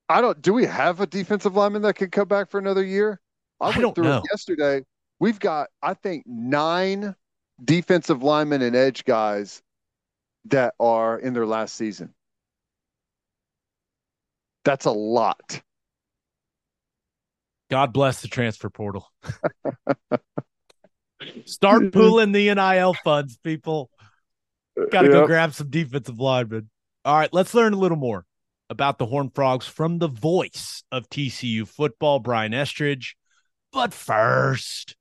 Speaker 3: I don't. Do we have a defensive lineman that could come back for another year? I
Speaker 1: I
Speaker 3: went
Speaker 1: don't
Speaker 3: through
Speaker 1: know.
Speaker 3: it yesterday. We've got, I think, nine defensive linemen and edge guys that are in their last season. That's a lot.
Speaker 1: God bless the transfer portal. Start pooling the NIL funds, people. Got to go grab some defensive linemen. All right, let's learn a little more about the Horned Frogs from the voice of TCU football, Brian Estridge. But first,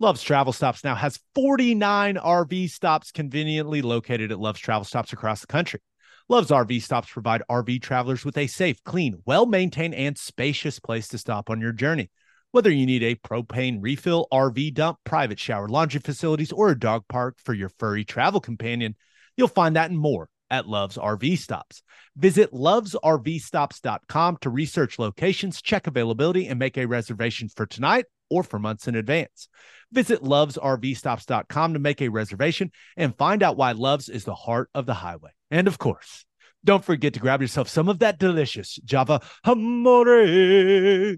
Speaker 1: Love's Travel Stops now has 49 RV stops conveniently located at Love's Travel Stops across the country. Love's RV stops provide RV travelers with a safe, clean, well maintained, and spacious place to stop on your journey. Whether you need a propane refill, RV dump, private shower, laundry facilities, or a dog park for your furry travel companion, you'll find that and more at Love's RV Stops. Visit lovesrvstops.com to research locations, check availability, and make a reservation for tonight or for months in advance. Visit lovesrvstops.com to make a reservation and find out why Love's is the heart of the highway. And of course, don't forget to grab yourself some of that delicious Java Amore.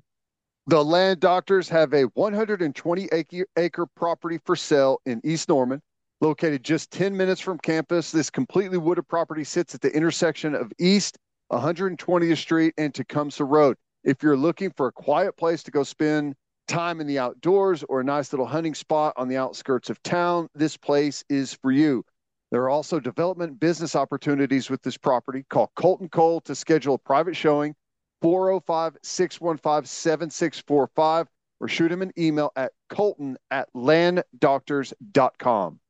Speaker 3: The land doctors have a 120 acre, acre property for sale in East Norman, located just 10 minutes from campus. This completely wooded property sits at the intersection of East 120th Street and Tecumseh Road. If you're looking for a quiet place to go spend time in the outdoors or a nice little hunting spot on the outskirts of town, this place is for you. There are also development business opportunities with this property. Call Colton Cole to schedule a private showing. 405 615 7645 or shoot him an email at colton at landdoctors.com.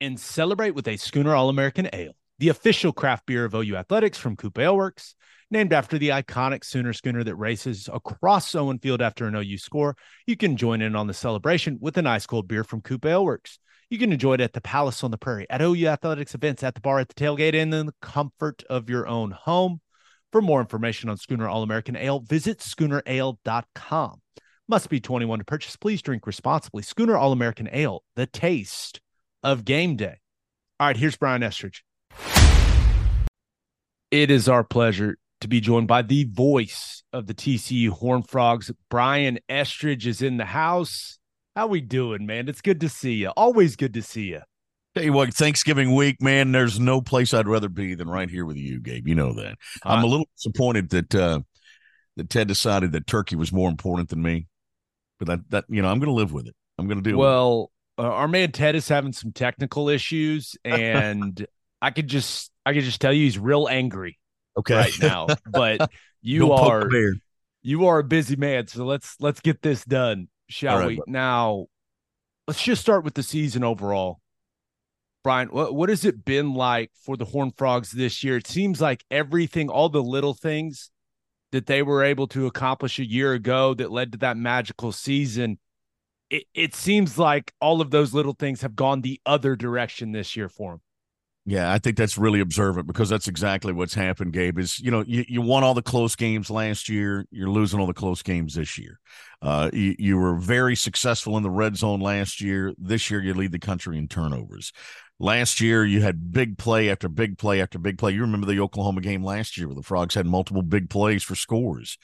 Speaker 1: and celebrate with a Schooner All American Ale, the official craft beer of OU Athletics from Coop Ale Works, named after the iconic Sooner schooner that races across Owen Field after an OU score. You can join in on the celebration with an ice cold beer from Coop Ale Works. You can enjoy it at the Palace on the Prairie, at OU Athletics events, at the bar, at the tailgate, and in the comfort of your own home. For more information on Schooner All American Ale, visit schoonerale.com. Must be 21 to purchase. Please drink responsibly. Schooner All American Ale, the taste of game day. All right, here's Brian Estridge. It is our pleasure to be joined by the voice of the TCU Horned Frogs. Brian Estridge is in the house. How we doing, man? It's good to see you. Always good to see you.
Speaker 4: Tell you what, Thanksgiving week, man, there's no place I'd rather be than right here with you, Gabe. You know that. I'm a little disappointed that uh that Ted decided that turkey was more important than me. But that that you know, I'm gonna live with it. I'm gonna deal with
Speaker 1: well, uh, our man Ted is having some technical issues, and I could just I could just tell you he's real angry.
Speaker 4: Okay.
Speaker 1: right now. But you
Speaker 4: Don't
Speaker 1: are. You are a busy man, so let's let's get this done, shall
Speaker 4: right,
Speaker 1: we?
Speaker 4: bud.
Speaker 1: Now, let's just start with the season overall. Brian, what what has it been like for the Horned Frogs this year? It seems like everything, all the little things that they were able to accomplish a year ago that led to that magical season. It, it seems like all of those little things have gone the other direction this year for them.
Speaker 4: Yeah, I think that's really observant because that's exactly what's happened, Gabe. Is you know, you, you won all the close games last year, you're losing all the close games this year. Uh, you, you were very successful in the red zone last year. This year, you lead the country in turnovers. Last year, you had big play after big play after big play. You remember the Oklahoma game last year where the Frogs had multiple big plays for scores.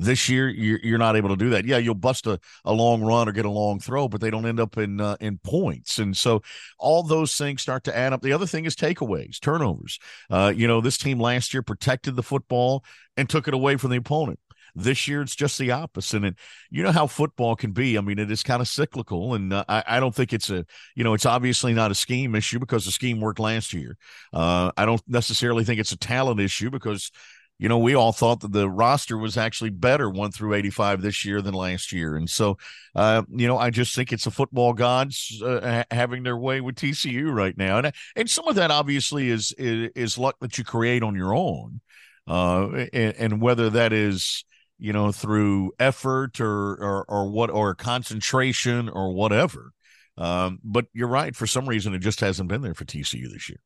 Speaker 4: This year, you're, you're not able to do that. Yeah, you'll bust a, a long run or get a long throw, but they don't end up in uh, in points. And so all those things start to add up. The other thing is takeaways, turnovers. Uh, you know, this team last year protected the football and took it away from the opponent. This year, it's just the opposite. And you know how football can be. I mean, it is kind of cyclical. And uh, I, I, don't think it's a, you know, it's obviously not a scheme issue because the scheme worked last year. Uh, I don't necessarily think it's a talent issue because you know, we all thought that the roster was actually better one through 85 this year than last year. And so, uh, you know, I just think it's the football gods uh, having their way with TCU right now. And, and some of that obviously is, is, is luck that you create on your own. Uh, and, and whether that is, you know, through effort or, or, or what, or concentration or whatever. Um, but you're right. For some reason, it just hasn't been there for TCU this year.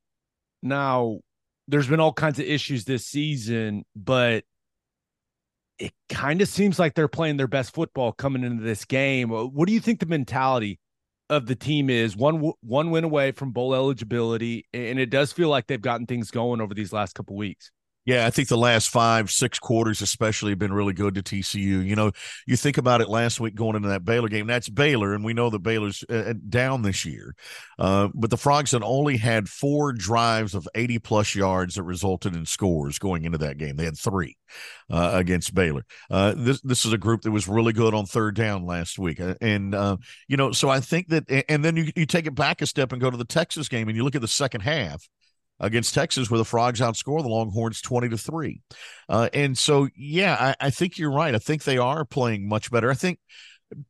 Speaker 1: Now, there's been all kinds of issues this season, but it kind of seems like they're playing their best football coming into this game. Uh, what do you think the mentality of the team is? One one win away from bowl eligibility, and it does feel like they've gotten things going over these last couple weeks.
Speaker 4: Yeah, I think the last five, six quarters, especially, have been really good to TCU. You know, you think about it last week going into that Baylor game. That's Baylor, and we know that Baylor's uh, down this year. Uh, but the Frogs had only had four drives of 80 plus yards that resulted in scores going into that game. They had three uh, against Baylor. Uh, this this is a group that was really good on third down last week, uh, and uh, you know, so I think that, and then you you take it back a step and go to the Texas game, and you look at the second half against Texas, where the Frogs outscore the Longhorns 20 to 3. Uh, and so, yeah, I, I, think you're right. I think they are playing much better. I think,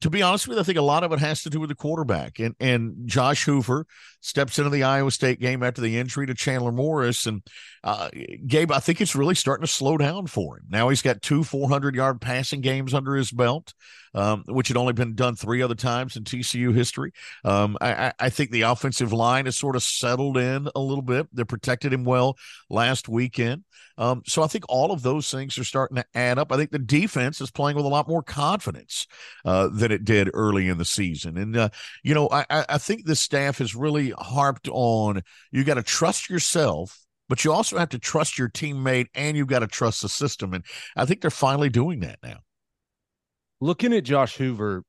Speaker 4: to be honest with you, I think a lot of it has to do with the quarterback. And, and Josh Hoover steps into the Iowa State game after the injury to Chandler Morris. And uh, Gabe, I think it's really starting to slow down for him. Now he's got two 400 yard passing games under his belt um, which had only been done three other times in TCU history. Um, I, I, think the offensive line has sort of settled in a little bit. They protected him well last weekend. Um, so I think all of those things are starting to add up. I think the defense is playing with a lot more confidence uh, than it did early in the season. And, uh, you know, I, I think the staff has really harped on you got to trust yourself but you also have to trust your teammate and you've got to trust the system. And I think they're finally doing that now
Speaker 1: looking at Josh Hoover,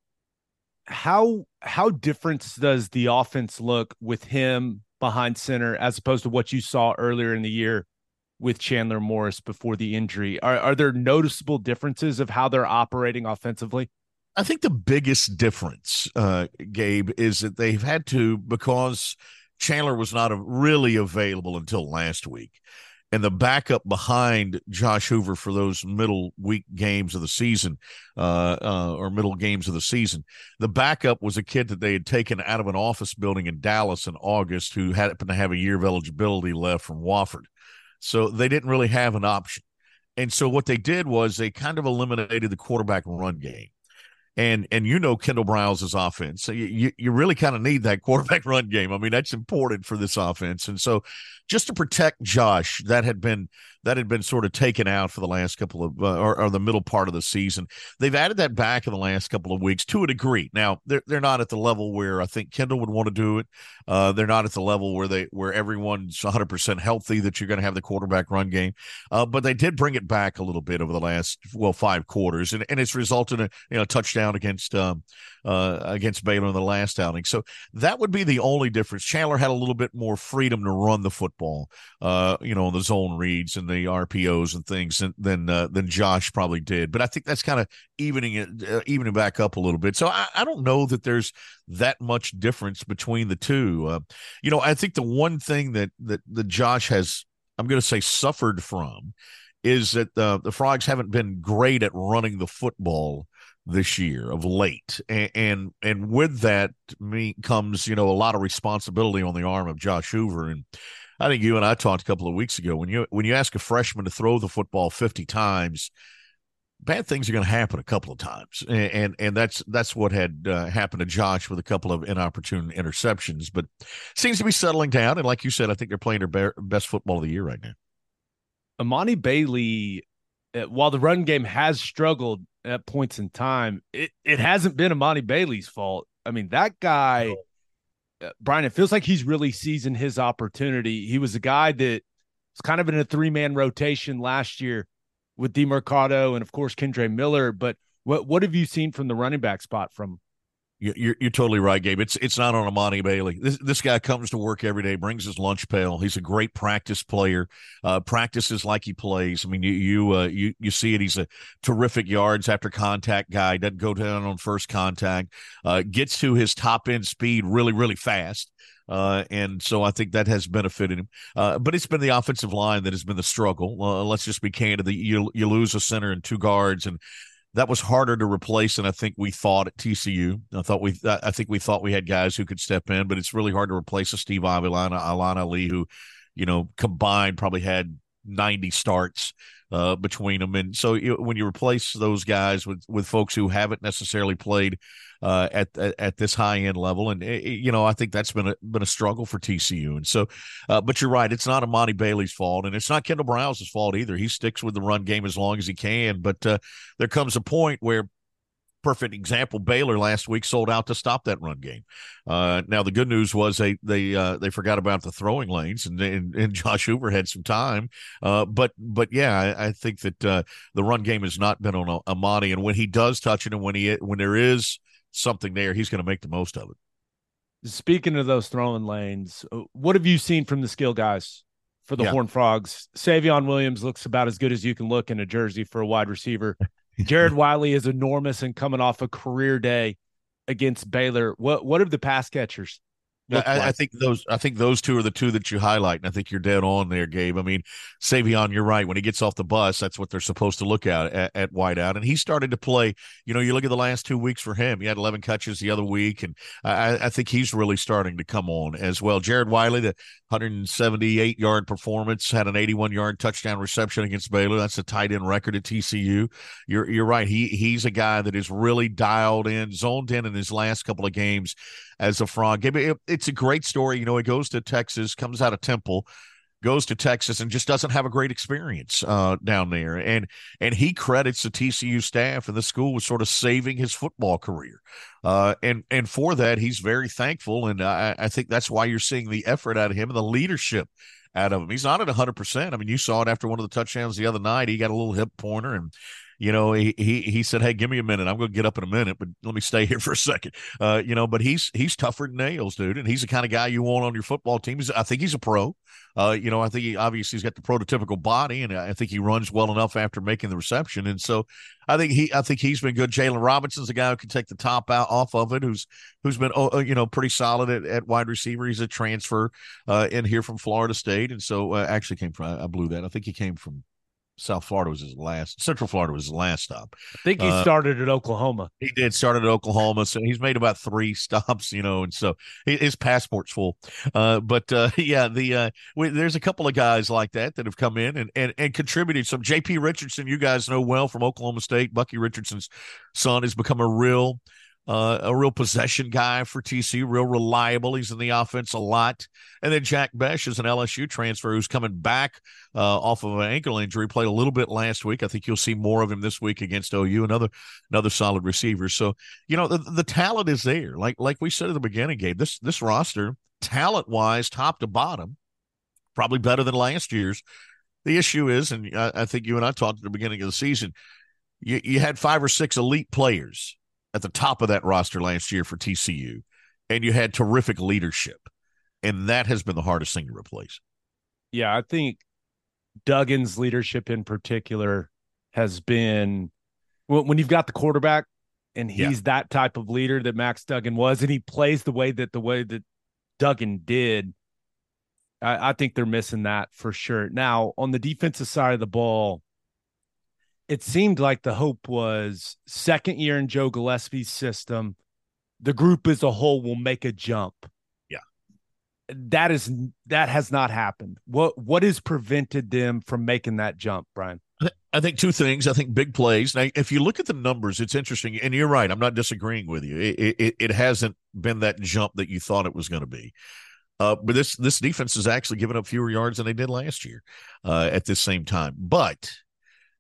Speaker 1: how how different does the offense look with him behind center as opposed to what you saw earlier in the year with Chandler Morris before the injury? Are are there noticeable differences of how they're operating offensively?
Speaker 4: I think the biggest difference, uh, Gabe, is that they've had to because Chandler was not really available until last week and the backup behind Josh Hoover for those middle week games of the season, uh, uh, or middle games of the season, the backup was a kid that they had taken out of an office building in Dallas in August who happened to have a year of eligibility left from Wofford. So they didn't really have an option. And so what they did was they kind of eliminated the quarterback run game and and you know Kendall Briles' offense. You you really kind of need that quarterback run game. I mean, that's important for this offense. And so just to protect Josh, that had been that had been sort of taken out for the last couple of uh, or, or, the middle part of the season. They've added that back in the last couple of weeks to a degree. Now they're they're not at the level where I think Kendall would want to do it. Uh, they're not at the level where they where everyone's 100 percent healthy that you're going to have the quarterback run game. Uh, but they did bring it back a little bit over the last well five quarters, and, and it's resulted in you know touchdown against um, uh, against Baylor in the last outing. So that would be the only difference. Chandler had a little bit more freedom to run the football, uh, you know, the zone reads and the RPOs and things than uh, than Josh probably did. But I think that's kind of evening it, uh, evening back up a little bit. So I, I, don't know that there's that much difference between the two. Uh, you know, I think the one thing that that that Josh has, I'm going to say, suffered from is that the the Frogs haven't been great at running the football this year of late, and and, and with that me comes you know a lot of responsibility on the arm of Josh Hoover and. I think you and I talked a couple of weeks ago when you when you ask a freshman to throw the football 50 times, bad things are going to happen a couple of times, and and, and that's that's what had uh, happened to Josh with a couple of inopportune interceptions. But seems to be settling down, and like you said, I think they're playing their best football of the year right now.
Speaker 1: Emani Bailey, while the run game has struggled at points in time, it it hasn't been Emani Bailey's fault. I mean, that guy. Uh, Brian, it feels like he's really seizing his opportunity. He was a guy that was kind of in a three man rotation last year with Demercado and of course Kendre Miller. But what what have you seen from the running back spot from?
Speaker 4: You're, you're totally right, Gabe. It's it's not on Emani Bailey. This this guy comes to work every day, brings his lunch pail. He's a great practice player. Uh, practices like he plays. I mean, you you uh, you you see it. He's a terrific yards after contact guy. Doesn't go down on first contact. Uh, gets to his top end speed really really fast. Uh, and so I think that has benefited him. Uh, but it's been the offensive line that has been the struggle. Uh, let's just be candid. You you lose a center and two guards, and that was harder to replace than I think we thought at TCU. I thought we I think we thought we had guys who could step in, but it's really hard to replace a Steve Avila, Alan Ali, who you know combined probably had 90 starts uh, between them. And so when you replace those guys with with folks who haven't necessarily played uh, at, at, at this high end level, and eh, eh, you know I think that's been a been a struggle for TCU. And so, uh, but you're right, it's not Emani Bailey's fault, and it's not Kendall Briles's fault either. He sticks with the run game as long as he can, but uh, there comes a point where perfect example. Baylor last week sold out to stop that run game. Uh, now the good news was they they uh, they forgot about the throwing lanes, and and, and Josh Hoover had some time. Uh, but but yeah, I, I think that uh, the run game has not been on Emani, and when he does touch it, and when he when there is something there, he's going to make the most of it.
Speaker 1: Speaking of those throwing lanes, uh, what have you seen from the skill guys for the
Speaker 4: Yeah.
Speaker 1: Horn Frogs? Savion Williams looks about as good as you can look in a jersey for a wide receiver. Jared Wiley is enormous and coming off a career day against Baylor. What what have the pass catchers?
Speaker 4: I, I think those. I think those two are the two that you highlight, and I think you're dead on there, Gabe. I mean, Savion, you're right. When he gets off the bus, that's what they're supposed to look at at, at wideout, and he started to play. You know, you look at the last two weeks for him. He had 11 catches the other week, and I, I think he's really starting to come on as well. Jared Wiley, the 178 yard performance, had an 81 yard touchdown reception against Baylor. That's a tight end record at TCU. You're you're right. He he's a guy that is really dialed in, zoned in in his last couple of games as a frog. It's a great story. You know, he goes to Texas, comes out of Temple, goes to Texas, and just doesn't have a great experience uh, down there. And and he credits the TCU staff and the school with sort of saving his football career. Uh, and and for that, he's very thankful. And I, I think that's why you're seeing the effort out of him and the leadership out of him. He's not at 100%. I mean, you saw it after one of the touchdowns the other night. He got a little hip pointer and you know, he he he said, "Hey, give me a minute. I'm going to get up in a minute, but let me stay here for a second. Uh, you know, but he's he's tougher than nails, dude, and he's the kind of guy you want on your football team. He's, I think he's a pro. Uh, you know, I think he obviously he's got the prototypical body, and I think he runs well enough after making the reception. And so, I think he I think he's been good. Jalen Robinson's a guy who can take the top out off of it, who's who's been oh, uh, you know pretty solid at, at wide receiver. He's a transfer uh, in here from Florida State, and so uh, actually came from I blew that. I think he came from South Florida was his last. Central Florida was his last stop.
Speaker 1: I think he
Speaker 4: uh,
Speaker 1: started at Oklahoma.
Speaker 4: He did started at Oklahoma, so he's made about three stops, you know, and so his passport's full. Uh, but uh, yeah, the uh, we, there's a couple of guys like that that have come in and and, and contributed. Some J.P. Richardson, you guys know well from Oklahoma State. Bucky Richardson's son has become a real. Uh, a real possession guy for TCU, real reliable. He's in the offense a lot. And then Jack Besh is an LSU transfer who's coming back uh, off of an ankle injury. Played a little bit last week. I think you'll see more of him this week against OU. Another another solid receiver. So you know the, the talent is there. Like like we said at the beginning, Gabe. This this roster, talent wise, top to bottom, probably better than last year's. The issue is, and I, I think you and I talked at the beginning of the season, you, you had five or six elite players at the top of that roster last year for TCU, and you had terrific leadership, and that has been the hardest thing to replace.
Speaker 1: Yeah, I think Duggan's leadership in particular has been when, you've got the quarterback and he's
Speaker 4: Yeah.
Speaker 1: that type of leader that Max Duggan was, and he plays the way that the way that Duggan did. I, I think they're missing that for sure. Now, on the defensive side of the ball, it seemed like the hope was second year in Joe Gillespie's system, the group as a whole will make a jump.
Speaker 4: Yeah.
Speaker 1: That is that has not happened. What what has prevented them from making that jump, Brian?
Speaker 4: I think two things. I think big plays. Now, if you look at the numbers, it's interesting, and you're right. I'm not disagreeing with you. It it, it hasn't been that jump that you thought it was going to be. Uh, but this this defense has actually given up fewer yards than they did last year uh, at this same time. But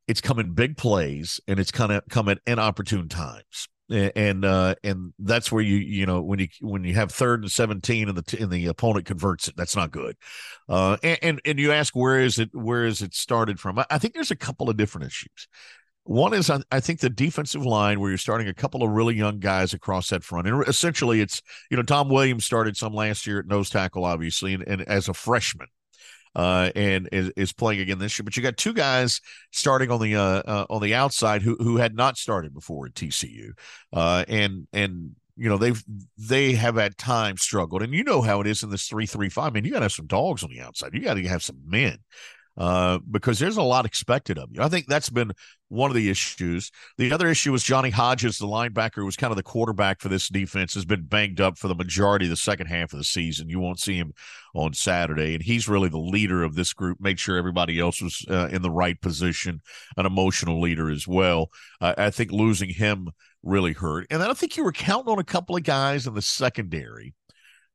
Speaker 4: it's come in big plays and it's kind of come at inopportune times. And uh and that's where you you know when you when you have third and 17 and the and the opponent converts it that's not good. Uh and and, and you ask where is it where is it started from? I, I think there's a couple of different issues. One is I, think the defensive line where you're starting a couple of really young guys across that front and essentially it's you know tom williams started some last year at nose tackle obviously and, and as a freshman uh, and is, is, playing again this year. But you got two guys starting on the uh, uh, on the outside who who had not started before at TCU, uh, and and you know they've they have at times struggled, and you know how it is in this three three five. I mean, you got to have some dogs on the outside. You got to have some men uh, because there's a lot expected of you. I think that's been one of the issues. The other issue was Johnny Hodges, the linebacker, who was kind of the quarterback for this defense, has been banged up for the majority of the second half of the season. You won't see him on Saturday, and he's really the leader of this group. Made sure everybody else was uh, in the right position, an emotional leader as well. Uh, I think losing him really hurt, and then I think you were counting on a couple of guys in the secondary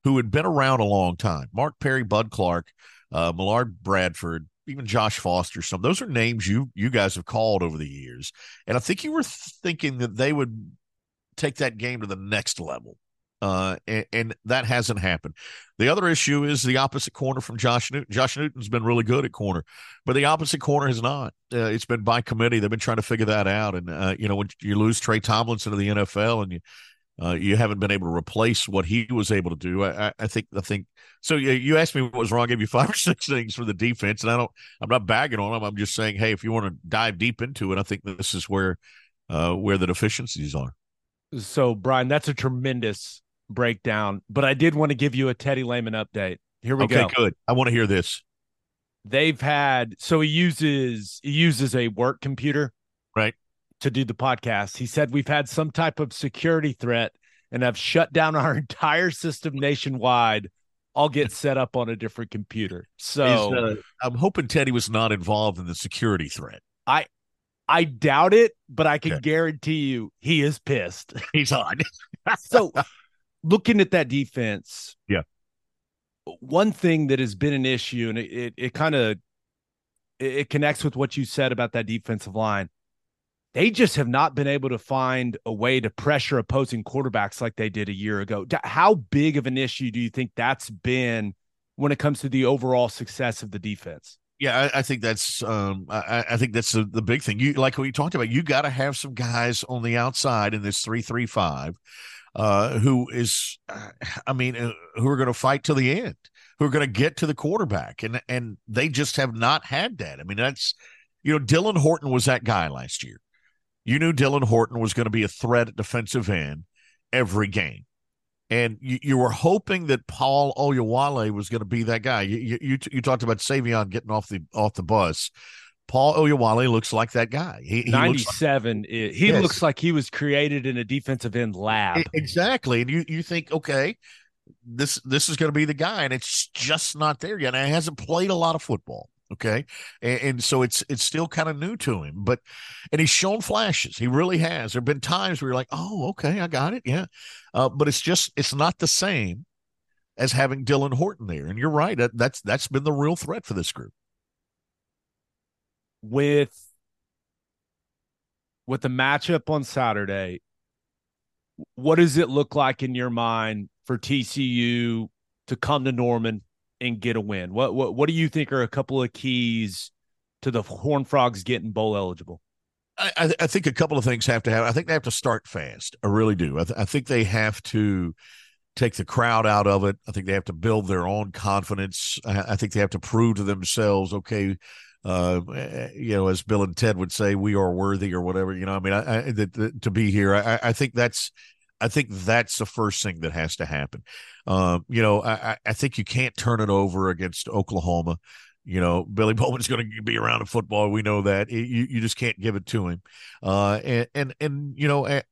Speaker 4: who had been around a long time: Mark Perry, Bud Clark. Uh, Millard Bradford, even Josh Foster, some those are names you you guys have called over the years, and I think you were thinking that they would take that game to the next level, uh, and, and, that hasn't happened. The other issue is the opposite corner from Josh Newton. Josh Newton's been really good at corner, but the opposite corner has not. Uh, it's been by committee. They've been trying to figure that out, and uh, you know when you lose Trey Tomlinson to the NFL and you uh, you haven't been able to replace what he was able to do. I, I think. I think. So you, you asked me what was wrong. I gave you five or six things for the defense, and I don't. I'm not bagging on them. I'm just saying, hey, if you want to dive deep into it, I think this is where uh, where the deficiencies are.
Speaker 1: So, Brian, that's a tremendous breakdown. But I did want to give you a Teddy Lehman update. Here we
Speaker 4: okay,
Speaker 1: go.
Speaker 4: Okay, good. I want to hear this.
Speaker 1: They've had so he uses he uses a work computer,
Speaker 4: right?
Speaker 1: to do the podcast. He said we've had some type of security threat and have shut down our entire system nationwide. I'll get set up on a different computer. So uh,
Speaker 4: I'm hoping Teddy was not involved in the security threat.
Speaker 1: I I doubt it, but I can guarantee you he is pissed.
Speaker 4: He's on.
Speaker 1: so looking at that defense,
Speaker 4: yeah.
Speaker 1: One thing that has been an issue, and it it, it kind of it connects with what you said about that defensive line they just have not been able to find a way to pressure opposing quarterbacks like they did a year ago. How big of an issue do you think that's been when it comes to the overall success of the defense?
Speaker 4: Yeah, I, I think that's um, I, I, think that's the, the big thing. You like what you talked about. You got to have some guys on the outside in this three three five, uh, who is, I mean, uh, who are going to fight to the end, who are going to get to the quarterback, and and they just have not had that. I mean, that's you know, Dylan Horton was that guy last year. You knew Dylan Horton was going to be a threat at defensive end every game. And you, you were hoping that Paul Oyewale was going to be that guy. You, you, you talked about Savion getting off the off the bus. Paul Oyewale looks like that guy.
Speaker 1: He, he 97. Like, he yes. looks like he was created in a defensive end lab.
Speaker 4: Exactly. And you, you think, okay, this this is going to be the guy, and it's just not there yet. And he hasn't played a lot of football. Okay. And, and so it's it's still kind of new to him, but and he's shown flashes. He really has. There have been times where you're like, oh, okay, I got it. Yeah. Uh, but it's just it's not the same as having Dylan Horton there. And you're right. That's that's been the real threat for this group.
Speaker 1: With with the matchup on Saturday, what does it look like in your mind for TCU to come to Norman and get a win? What what what do you think are a couple of keys to the Horn Frogs getting bowl eligible?
Speaker 4: I, I think a couple of things have to happen. I think they have to start fast. I really do. I, th- I think they have to take the crowd out of it. I think they have to build their own confidence. I, I think they have to prove to themselves, okay, uh, you know, as Bill and Ted would say, we are worthy or whatever. You know, I mean, I, I the, the, to be here, I, I think that's I think that's the first thing that has to happen. Um, you know, I, I think you can't turn it over against Oklahoma. You know, Billy Bowman's going to be around in football. We know that. You you just can't give it to him. Uh, and and and you know,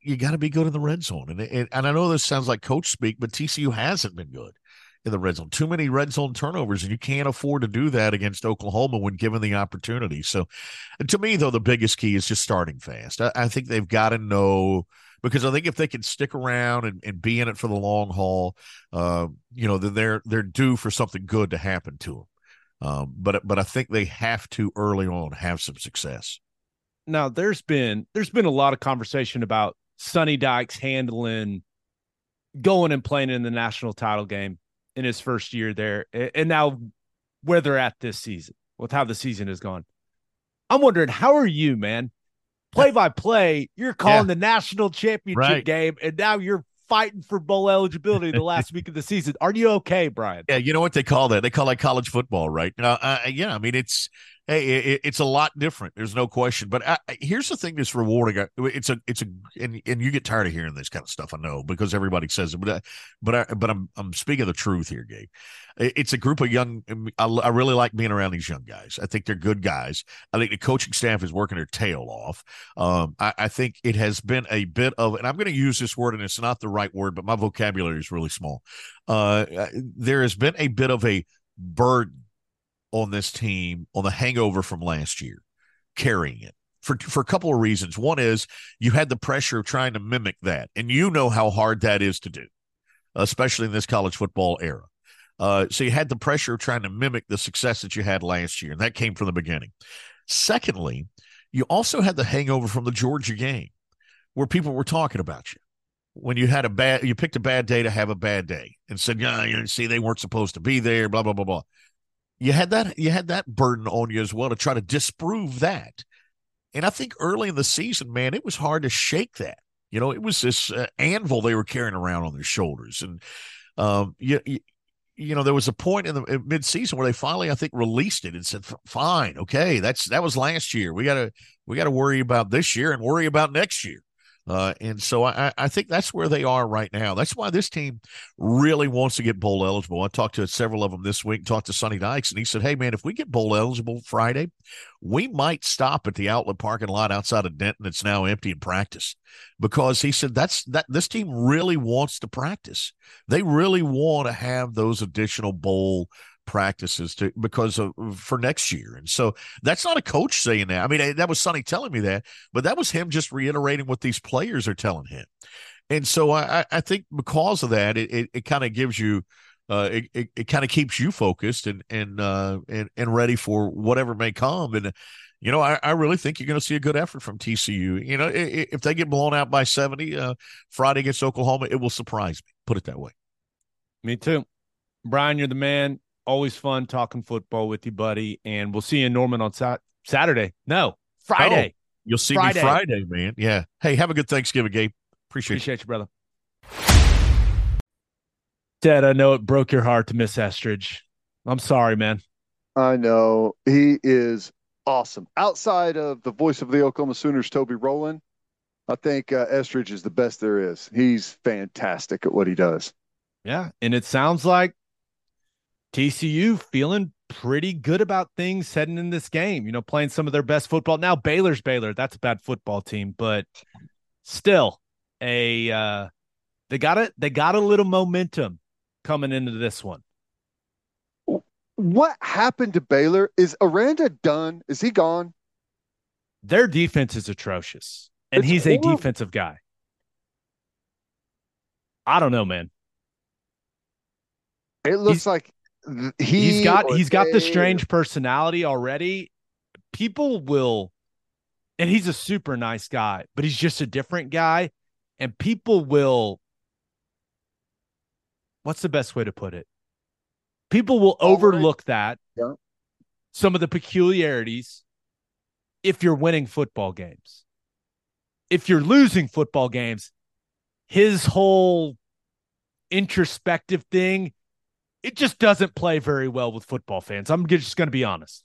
Speaker 4: you got to be good in the red zone. And, and and I know this sounds like coach speak, but TCU hasn't been good in the red zone. Too many red zone turnovers, and you can't afford to do that against Oklahoma when given the opportunity. So, to me, though, the biggest key is just starting fast. I, I think they've got to know because I think if they can stick around and, and be in it for the long haul, uh, you know, they're they're due for something good to happen to them. Um, but but I think they have to early on have some success.
Speaker 1: Now, there's been there's been a lot of conversation about Sonny Dykes handling going and playing in the national title game in his first year there, and now where they're at this season with how the season has gone. I'm wondering, how are you, man? Play by play, you're calling yeah. the national championship right. game, and now you're fighting for bowl eligibility the last week of the season. Are you okay, Brian?
Speaker 4: Yeah, you know what they call that? They call that college football, right? Uh, uh, yeah, I mean it's hey, it, it's a lot different. There's no question. But I, here's the thing that's rewarding. Uh, it's a, it's a, and, and you get tired of hearing this kind of stuff. I know because everybody says it, but, I, but I, but I'm, I'm speaking the truth here, Gabe. It's a group of young. I, I really like being around these young guys. I think they're good guys. I think the coaching staff is working their tail off. Um, I, I think it has been a bit of, and I'm going to use this word, and it's not the right word, but my vocabulary is really small. Uh, there has been a bit of a burden on this team on the hangover from last year, carrying it for for a couple of reasons. One is you had the pressure of trying to mimic that, and you know how hard that is to do, especially in this college football era. Uh, so you had the pressure of trying to mimic the success that you had last year, and that came from the beginning. Secondly, you also had the hangover from the Georgia game, where people were talking about you when you had a bad, you picked a bad day to have a bad day, and said, "Yeah, you see, they weren't supposed to be there." Blah blah blah blah you had that you had that burden on you as well to try to disprove that. And I think early in the season, man, it was hard to shake that. You know, it was this uh, anvil they were carrying around on their shoulders, and um, you, you, you know, there was a point in the mid-season where they finally, I think, released it and said, "Fine, okay, that's that was last year. We gotta we gotta worry about this year and worry about next year." Uh, and so I, I think that's where they are right now. That's why this team really wants to get bowl eligible. I talked to several of them this week, talked to Sonny Dykes, and he said, Hey, man, if we get bowl eligible Friday, we might stop at the outlet parking lot outside of Denton that's now empty in practice because he said that's that this team really wants to practice. They really want to have those additional bowl practices to because of for next year. And so that's not a coach saying that. I mean, that was Sonny telling me that, but that was him just reiterating what these players are telling him. And so I, I think because of that, it, it, it kind of gives you uh, it, it, it kind of keeps you focused and and uh, and and ready for whatever may come. And you know, I, I really think you're going to see a good effort from TCU. You know, if they get blown out by 70 uh, Friday against Oklahoma, it will surprise me. Put it that way.
Speaker 1: Me too. Brian, you're the man always fun talking football with you, buddy. And we'll see you in Norman on sa- Saturday. No, Friday.
Speaker 4: Oh, you'll see Friday. me Friday, man. Yeah. Hey, have a good Thanksgiving, Gabe. Appreciate, it.
Speaker 1: Appreciate you. you, brother. Ted, I know it broke your heart to miss Estridge. I'm sorry, man.
Speaker 3: I know. He is awesome. Outside of the voice of the Oklahoma Sooners, Toby Rowland, I think uh, Estridge is the best there is. He's fantastic at what he does.
Speaker 1: Yeah. And it sounds like TCU feeling pretty good about things heading in this game, you know, playing some of their best football. Now Baylor's Baylor, that's a bad football team, but still a uh they got it they got a little momentum coming into this one.
Speaker 3: What happened to Baylor? Is Aranda done? Is he gone?
Speaker 1: Their defense is atrocious. And it's he's horrible. a defensive guy. I don't know, man.
Speaker 3: It looks he's, like
Speaker 1: he has got he's got the strange personality already. People will and he's a super nice guy, but he's just a different guy and people will what's the best way to put it? People will overlook that. Yeah. Some of the peculiarities if you're winning football games. If you're losing football games, his whole introspective thing it just doesn't play very well with football fans. I'm just going to be honest.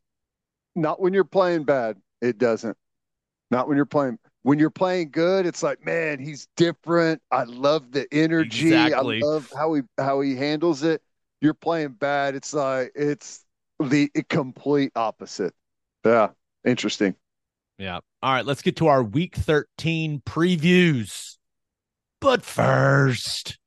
Speaker 3: Not when you're playing bad. It doesn't. Not when you're playing. When you're playing good, it's like, man, he's different. I love the energy. Exactly. I love how he how he handles it. You're playing bad. It's like it's the complete opposite. Yeah, interesting.
Speaker 1: Yeah. All right, let's get to our week 13 previews. But first,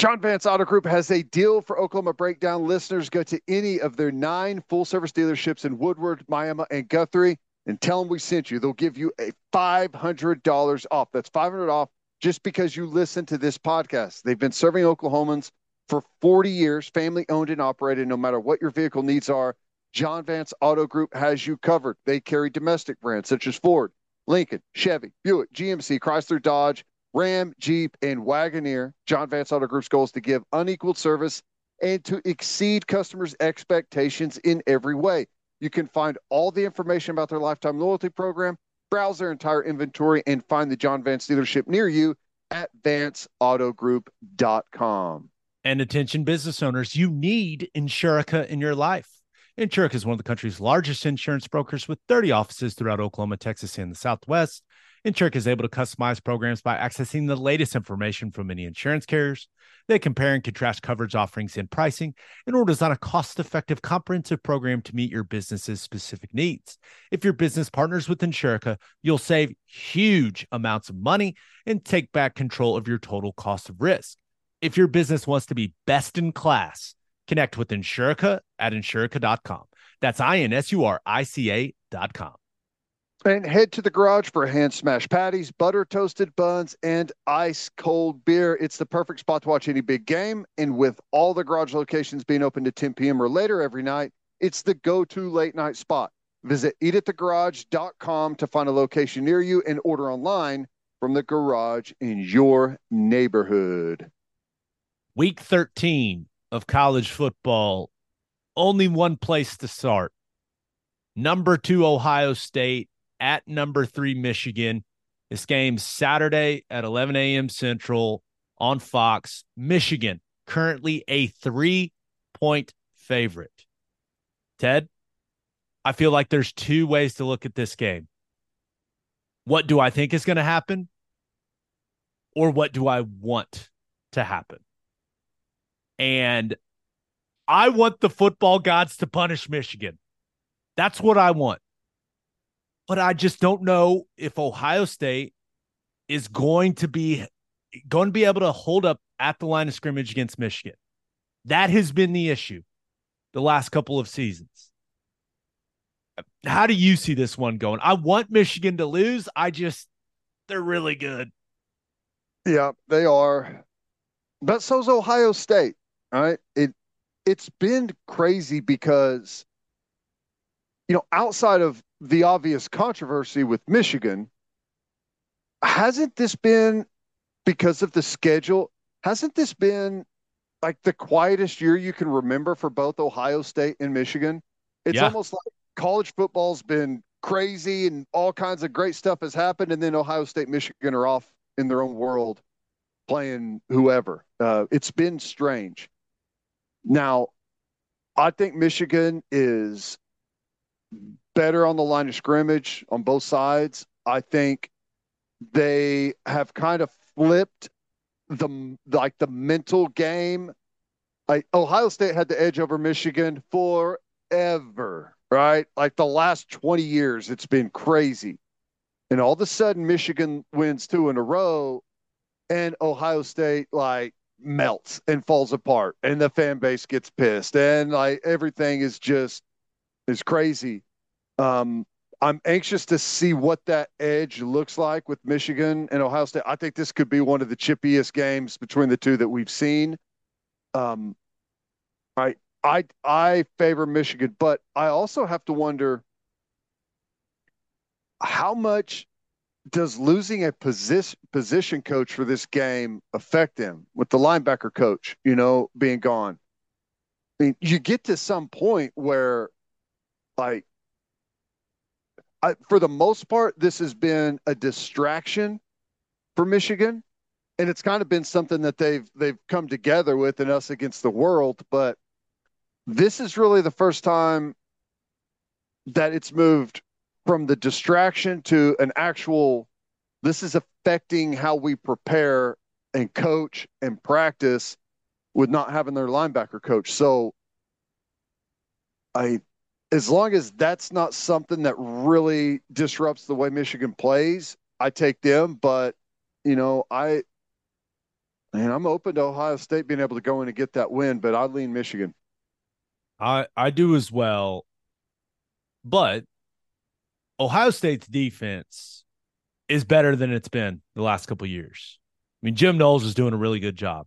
Speaker 3: John Vance Auto Group has a deal for Oklahoma Breakdown listeners. Go to any of their nine full service dealerships in Woodward, Miami, and Guthrie and tell them we sent you. They'll give you a $500 off. That's 500 off just because you listen to this podcast. They've been serving Oklahomans for 40 years, family owned and operated. No matter what your vehicle needs are, John Vance Auto Group has you covered. They carry domestic brands such as Ford, Lincoln, Chevy, Buick, GMC, Chrysler, Dodge, Ram, Jeep, and Wagoneer. John Vance Auto Group's goal is to give unequaled service and to exceed customers' expectations in every way. You can find all the information about their lifetime loyalty program, browse their entire inventory, and find the John Vance dealership near you at vanceautogroup.com.
Speaker 1: And attention business owners, you need Insurica in your life. Insurica is one of the country's largest insurance brokers with 30 offices throughout Oklahoma, Texas, and the Southwest. Insurica is able to customize programs by accessing the latest information from many insurance carriers. They compare and contrast coverage offerings and pricing in order to design a cost effective, comprehensive program to meet your business's specific needs. If your business partners with Insurica, you'll save huge amounts of money and take back control of your total cost of risk. If your business wants to be best in class, connect with Insurica at insurica.com. That's I N S U R I C A.com.
Speaker 3: And head to the garage for hand smashed patties, butter toasted buns, and ice cold beer. It's the perfect spot to watch any big game. And with all the garage locations being open to 10 p.m. or later every night, it's the go to late night spot. Visit eatatthegarage.com to find a location near you and order online from the garage in your neighborhood.
Speaker 1: Week 13 of college football, only one place to start. Number two, Ohio State at number three, Michigan. This game's Saturday at 11 a.m. Central on Fox. Michigan, currently a three point favorite. Ted, I feel like there's two ways to look at this game. What do I think is going to happen? Or what do I want to happen? And I want the football gods to punish Michigan. That's what I want. But I just don't know if Ohio State is going to be going to be able to hold up at the line of scrimmage against Michigan. That has been the issue the last couple of seasons. How do you see this one going? I want Michigan to lose. I just they're really good.
Speaker 3: Yeah, they are. But so's Ohio State. right? It It it's been crazy because you know, outside of the obvious controversy with Michigan, hasn't this been because of the schedule? Hasn't this been like the quietest year you can remember for both Ohio State and Michigan? It's
Speaker 1: Yeah.
Speaker 3: almost like college football's been crazy and all kinds of great stuff has happened, and then Ohio State, Michigan are off in their own world playing whoever. Uh, it's been strange. Now, I think Michigan is better on the line of scrimmage on both sides. I think they have kind of flipped the like the mental game. Like Ohio State had the edge over Michigan forever, right? Like the last 20 years, it's been crazy. And all of a sudden, Michigan wins two in a row, and Ohio State like melts and falls apart, and the fan base gets pissed, and like everything is just is crazy. Um, I'm anxious to see what that edge looks like with Michigan and Ohio State. I think this could be one of the chippiest games between the two that we've seen. Um, I I I favor Michigan, but I also have to wonder how much does losing a position position coach for this game affect them with the linebacker coach, you know, being gone? I mean, you get to some point where, like, I, for the most part, this has been a distraction for Michigan, and it's kind of been something that they've they've come together with in us against the world. But this is really the first time that it's moved from the distraction to an actual. This is affecting how we prepare and coach and practice with not having their linebacker coach. So I as long as that's not something that really disrupts the way Michigan plays, I take them. But you know, I and I'm open to Ohio State being able to go in and get that win, but I lean Michigan.
Speaker 1: I I do as well. But Ohio State's defense is better than it's been the last couple years. I mean, Jim Knowles is doing a really good job.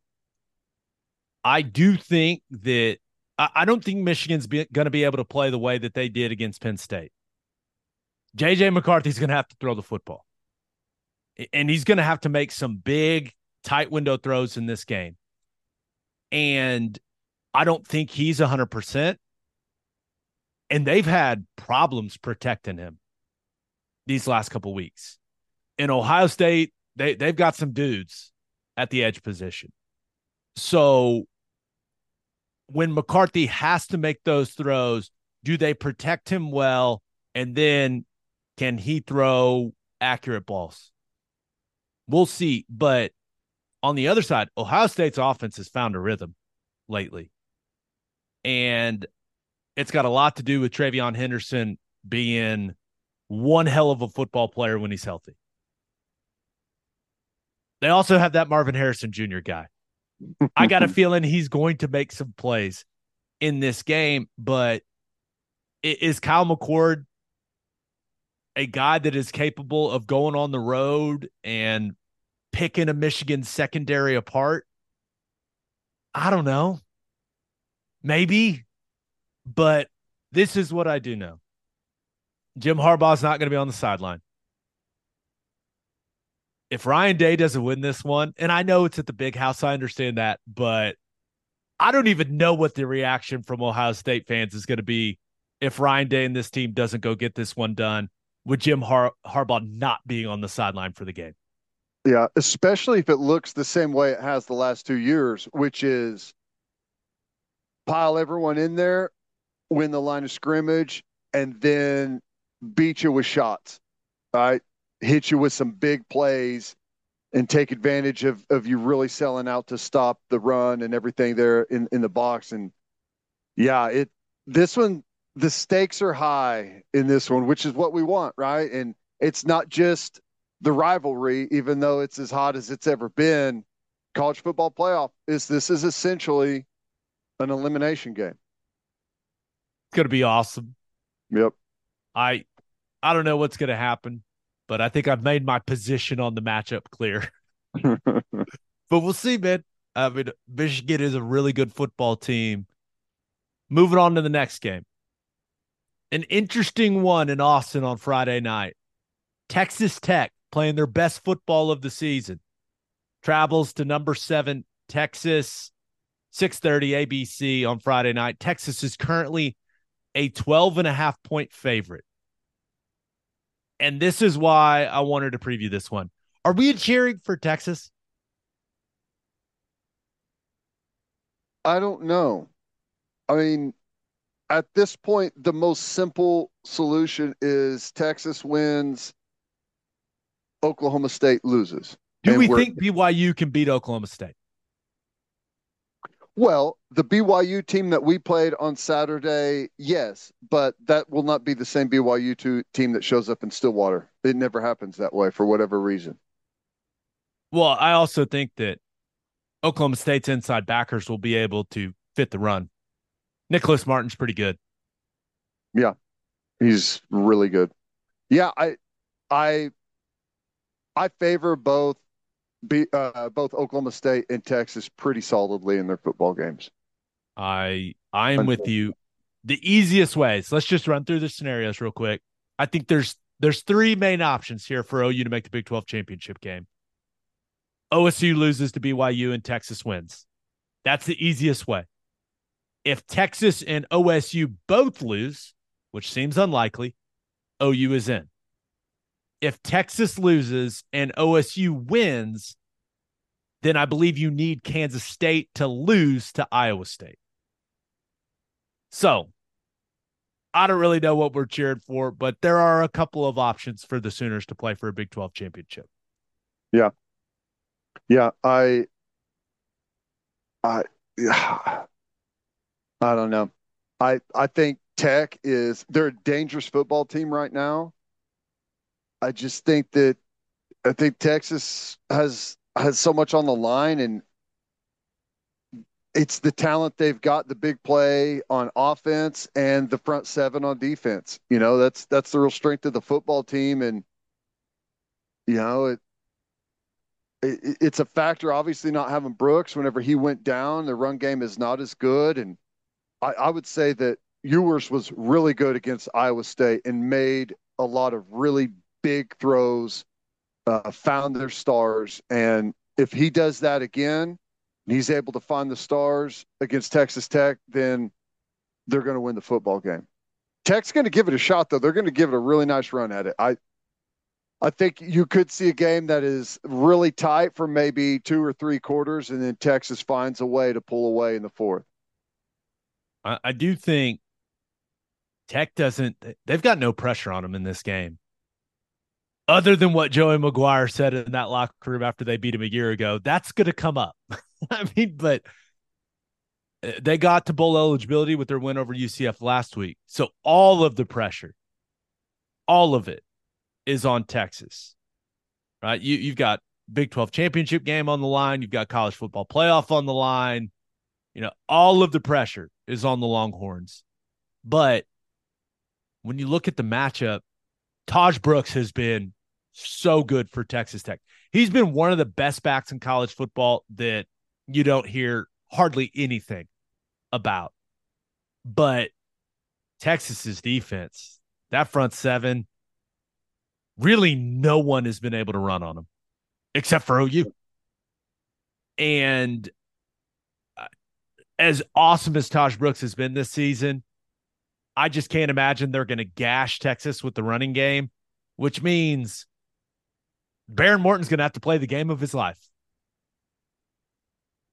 Speaker 1: I do think that I don't think Michigan's going to be able to play the way that they did against Penn State. JJ McCarthy's going to have to throw the football. And he's going to have to make some big, tight window throws in this game. And I don't think he's 100%. And they've had problems protecting him these last couple weeks. In Ohio State, they, they've got some dudes at the edge position. So when McCarthy has to make those throws, do they protect him well? And then can he throw accurate balls? We'll see. But on the other side, Ohio State's offense has found a rhythm lately. And it's got a lot to do with TreVeyon Henderson being one hell of a football player when he's healthy. They also have that Marvin Harrison Jr. guy. I got a feeling he's going to make some plays in this game, but is Kyle McCord a guy that is capable of going on the road and picking a Michigan secondary apart? I don't know. Maybe, but this is what I do know. Jim Harbaugh's not going to be on the sideline if Ryan Day doesn't win this one, and I know it's at the big house, I understand that, but I don't even know what the reaction from Ohio State fans is going to be if Ryan Day and this team doesn't go get this one done with Jim Har- Harbaugh not being on the sideline for the game.
Speaker 3: Yeah, especially if it looks the same way it has the last two years, which is pile everyone in there, win the line of scrimmage, and then beat you with shots. Right? Hit you with some big plays and take advantage of, of you really selling out to stop the run and everything there in, in the box. And yeah, it this one the stakes are high in this one, which is what we want, right? And it's not just the rivalry, even though it's as hot as it's ever been. College football playoff is this is essentially an elimination game.
Speaker 1: It's gonna be awesome.
Speaker 3: Yep.
Speaker 1: I I don't know what's gonna happen but I think I've made my position on the matchup clear. but we'll see, man. I mean, Michigan is a really good football team. Moving on to the next game. An interesting one in Austin on Friday night. Texas Tech playing their best football of the season. Travels to number seven, Texas, 6:30 ABC on Friday night. Texas is currently a 12 and a half point favorite and this is why I wanted to preview this one. Are we cheering for Texas?
Speaker 3: I don't know. I mean, at this point, the most simple solution is Texas wins, Oklahoma State loses.
Speaker 1: Do we think BYU can beat Oklahoma State?
Speaker 3: Well, the BYU team that we played on Saturday, yes, but that will not be the same BYU team that shows up in Stillwater. It never happens that way for whatever reason.
Speaker 1: Well, I also think that Oklahoma State's inside backers will be able to fit the run. Nicholas Martin's pretty good.
Speaker 3: Yeah, he's really good. Yeah, I, I, I favor both be, uh, both Oklahoma State and Texas pretty solidly in their football games.
Speaker 1: I I am with you. The easiest ways. Let's just run through the scenarios real quick. I think there's there's three main options here for OU to make the Big 12 championship game. OSU loses to BYU and Texas wins. That's the easiest way. If Texas and OSU both lose, which seems unlikely, OU is in if Texas loses and OSU wins, then I believe you need Kansas State to lose to Iowa State. So I don't really know what we're cheering for, but there are a couple of options for the Sooners to play for a Big 12 championship.
Speaker 3: Yeah. Yeah. I, I, I don't know. I, I think Tech is they're a dangerous football team right now. I just think that I think Texas has has so much on the line and it's the talent they've got, the big play on offense and the front seven on defense. You know, that's that's the real strength of the football team and you know, it, it it's a factor obviously not having Brooks whenever he went down, the run game is not as good and I, I would say that Ewers was really good against Iowa State and made a lot of really big throws, uh, found their stars. And if he does that again, and he's able to find the stars against Texas Tech, then they're going to win the football game. Tech's going to give it a shot, though. They're going to give it a really nice run at it. I, I think you could see a game that is really tight for maybe two or three quarters, and then Texas finds a way to pull away in the fourth.
Speaker 1: I, I do think Tech doesn't. They've got no pressure on them in this game other than what Joey McGuire said in that locker room after they beat him a year ago, that's going to come up. I mean, but uh, they got to bowl eligibility with their win over UCF last week. So all of the pressure, all of it is on Texas, right? You, you've got Big 12 championship game on the line. You've got college football playoff on the line. You know, all of the pressure is on the Longhorns. But when you look at the matchup, Tahj Brooks has been so good for Texas Tech. He's been one of the best backs in college football that you don't hear hardly anything about. But Texas's defense, that front seven, really no one has been able to run on them except for OU. And uh, as awesome as Tahj Brooks has been this season, I just can't imagine they're going to gash Texas with the running game, which means Behren Morton's going to have to play the game of his life.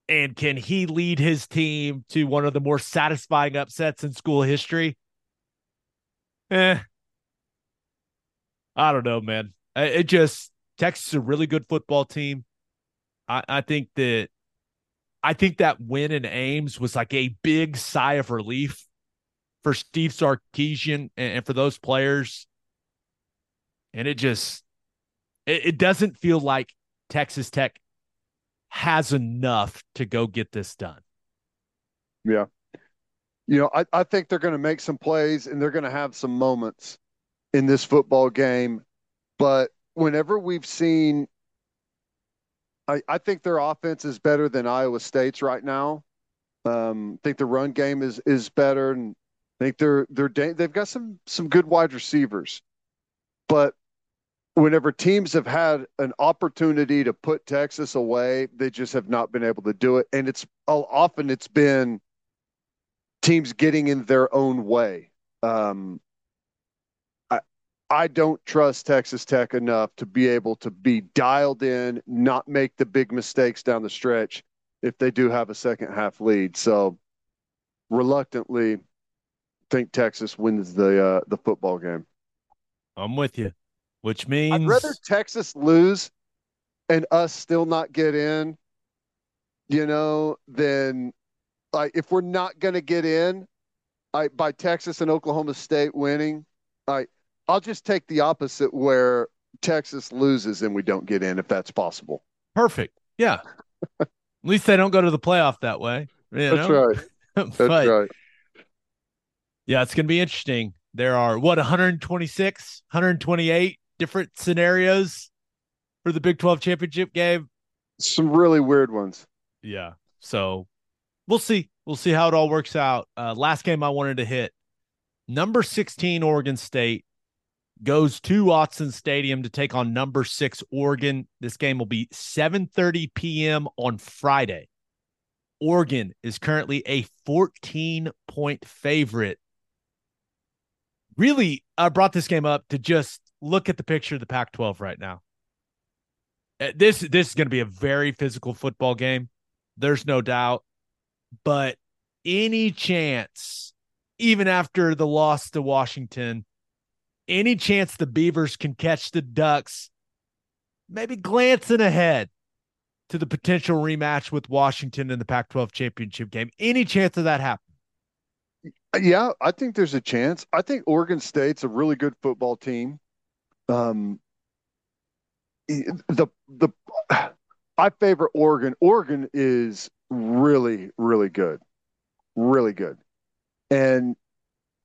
Speaker 1: And can he lead his team to one of the more satisfying upsets in school history? Eh. I don't know, man. It just Texas is a really good football team. I, I think that I think that win in Ames was like a big sigh of relief for Steve Sarkisian and, and for those players. And it just it, it doesn't feel like Texas Tech has enough to go get this done.
Speaker 3: Yeah. You know, I, I think they're going to make some plays and they're going to have some moments in this football game. But whenever we've seen, I, I think their offense is better than Iowa State's right now. Um, I think the run game is is better, and I think they're they're they've got some some good wide receivers, but whenever teams have had an opportunity to put Texas away, they just have not been able to do it, and it's often it's been teams getting in their own way. Um, I I don't trust Texas Tech enough to be able to be dialed in, not make the big mistakes down the stretch if they do have a second half lead. So reluctantly think Texas wins the uh, the football game.
Speaker 1: I'm with you, which means
Speaker 3: I'd rather Texas lose and us still not get in, you know, than like if we're not going to get in, I by Texas and Oklahoma State winning, I I'll just take the opposite where Texas loses and we don't get in if that's possible.
Speaker 1: Perfect. Yeah. At least they don't go to the playoff that way.
Speaker 3: that's know? right. That's but, right.
Speaker 1: Yeah, it's going to be interesting. There are what 126, 128 different scenarios for the Big 12 championship game.
Speaker 3: Some really weird ones.
Speaker 1: Yeah. So we'll see. We'll see how it all works out. Uh, last game I wanted to hit number 16, Oregon State goes to Autzen Stadium to take on number six Oregon. This game will be 7:30 p.m. on Friday. Oregon is currently a 14 point favorite really I brought this game up to just look at the picture of the Pac-12 right now. Uh, this this is going to be a very physical football game. There's no doubt. But any chance even after the loss to Washington, any chance the Beavers can catch the Ducks maybe glancing ahead to the potential rematch with Washington in the Pac 12 championship game. Any chance of that happening?
Speaker 3: Yeah, I think there's a chance. I think Oregon State's a really good football team. Um, the the I favor Oregon. Oregon is really really good, really good, and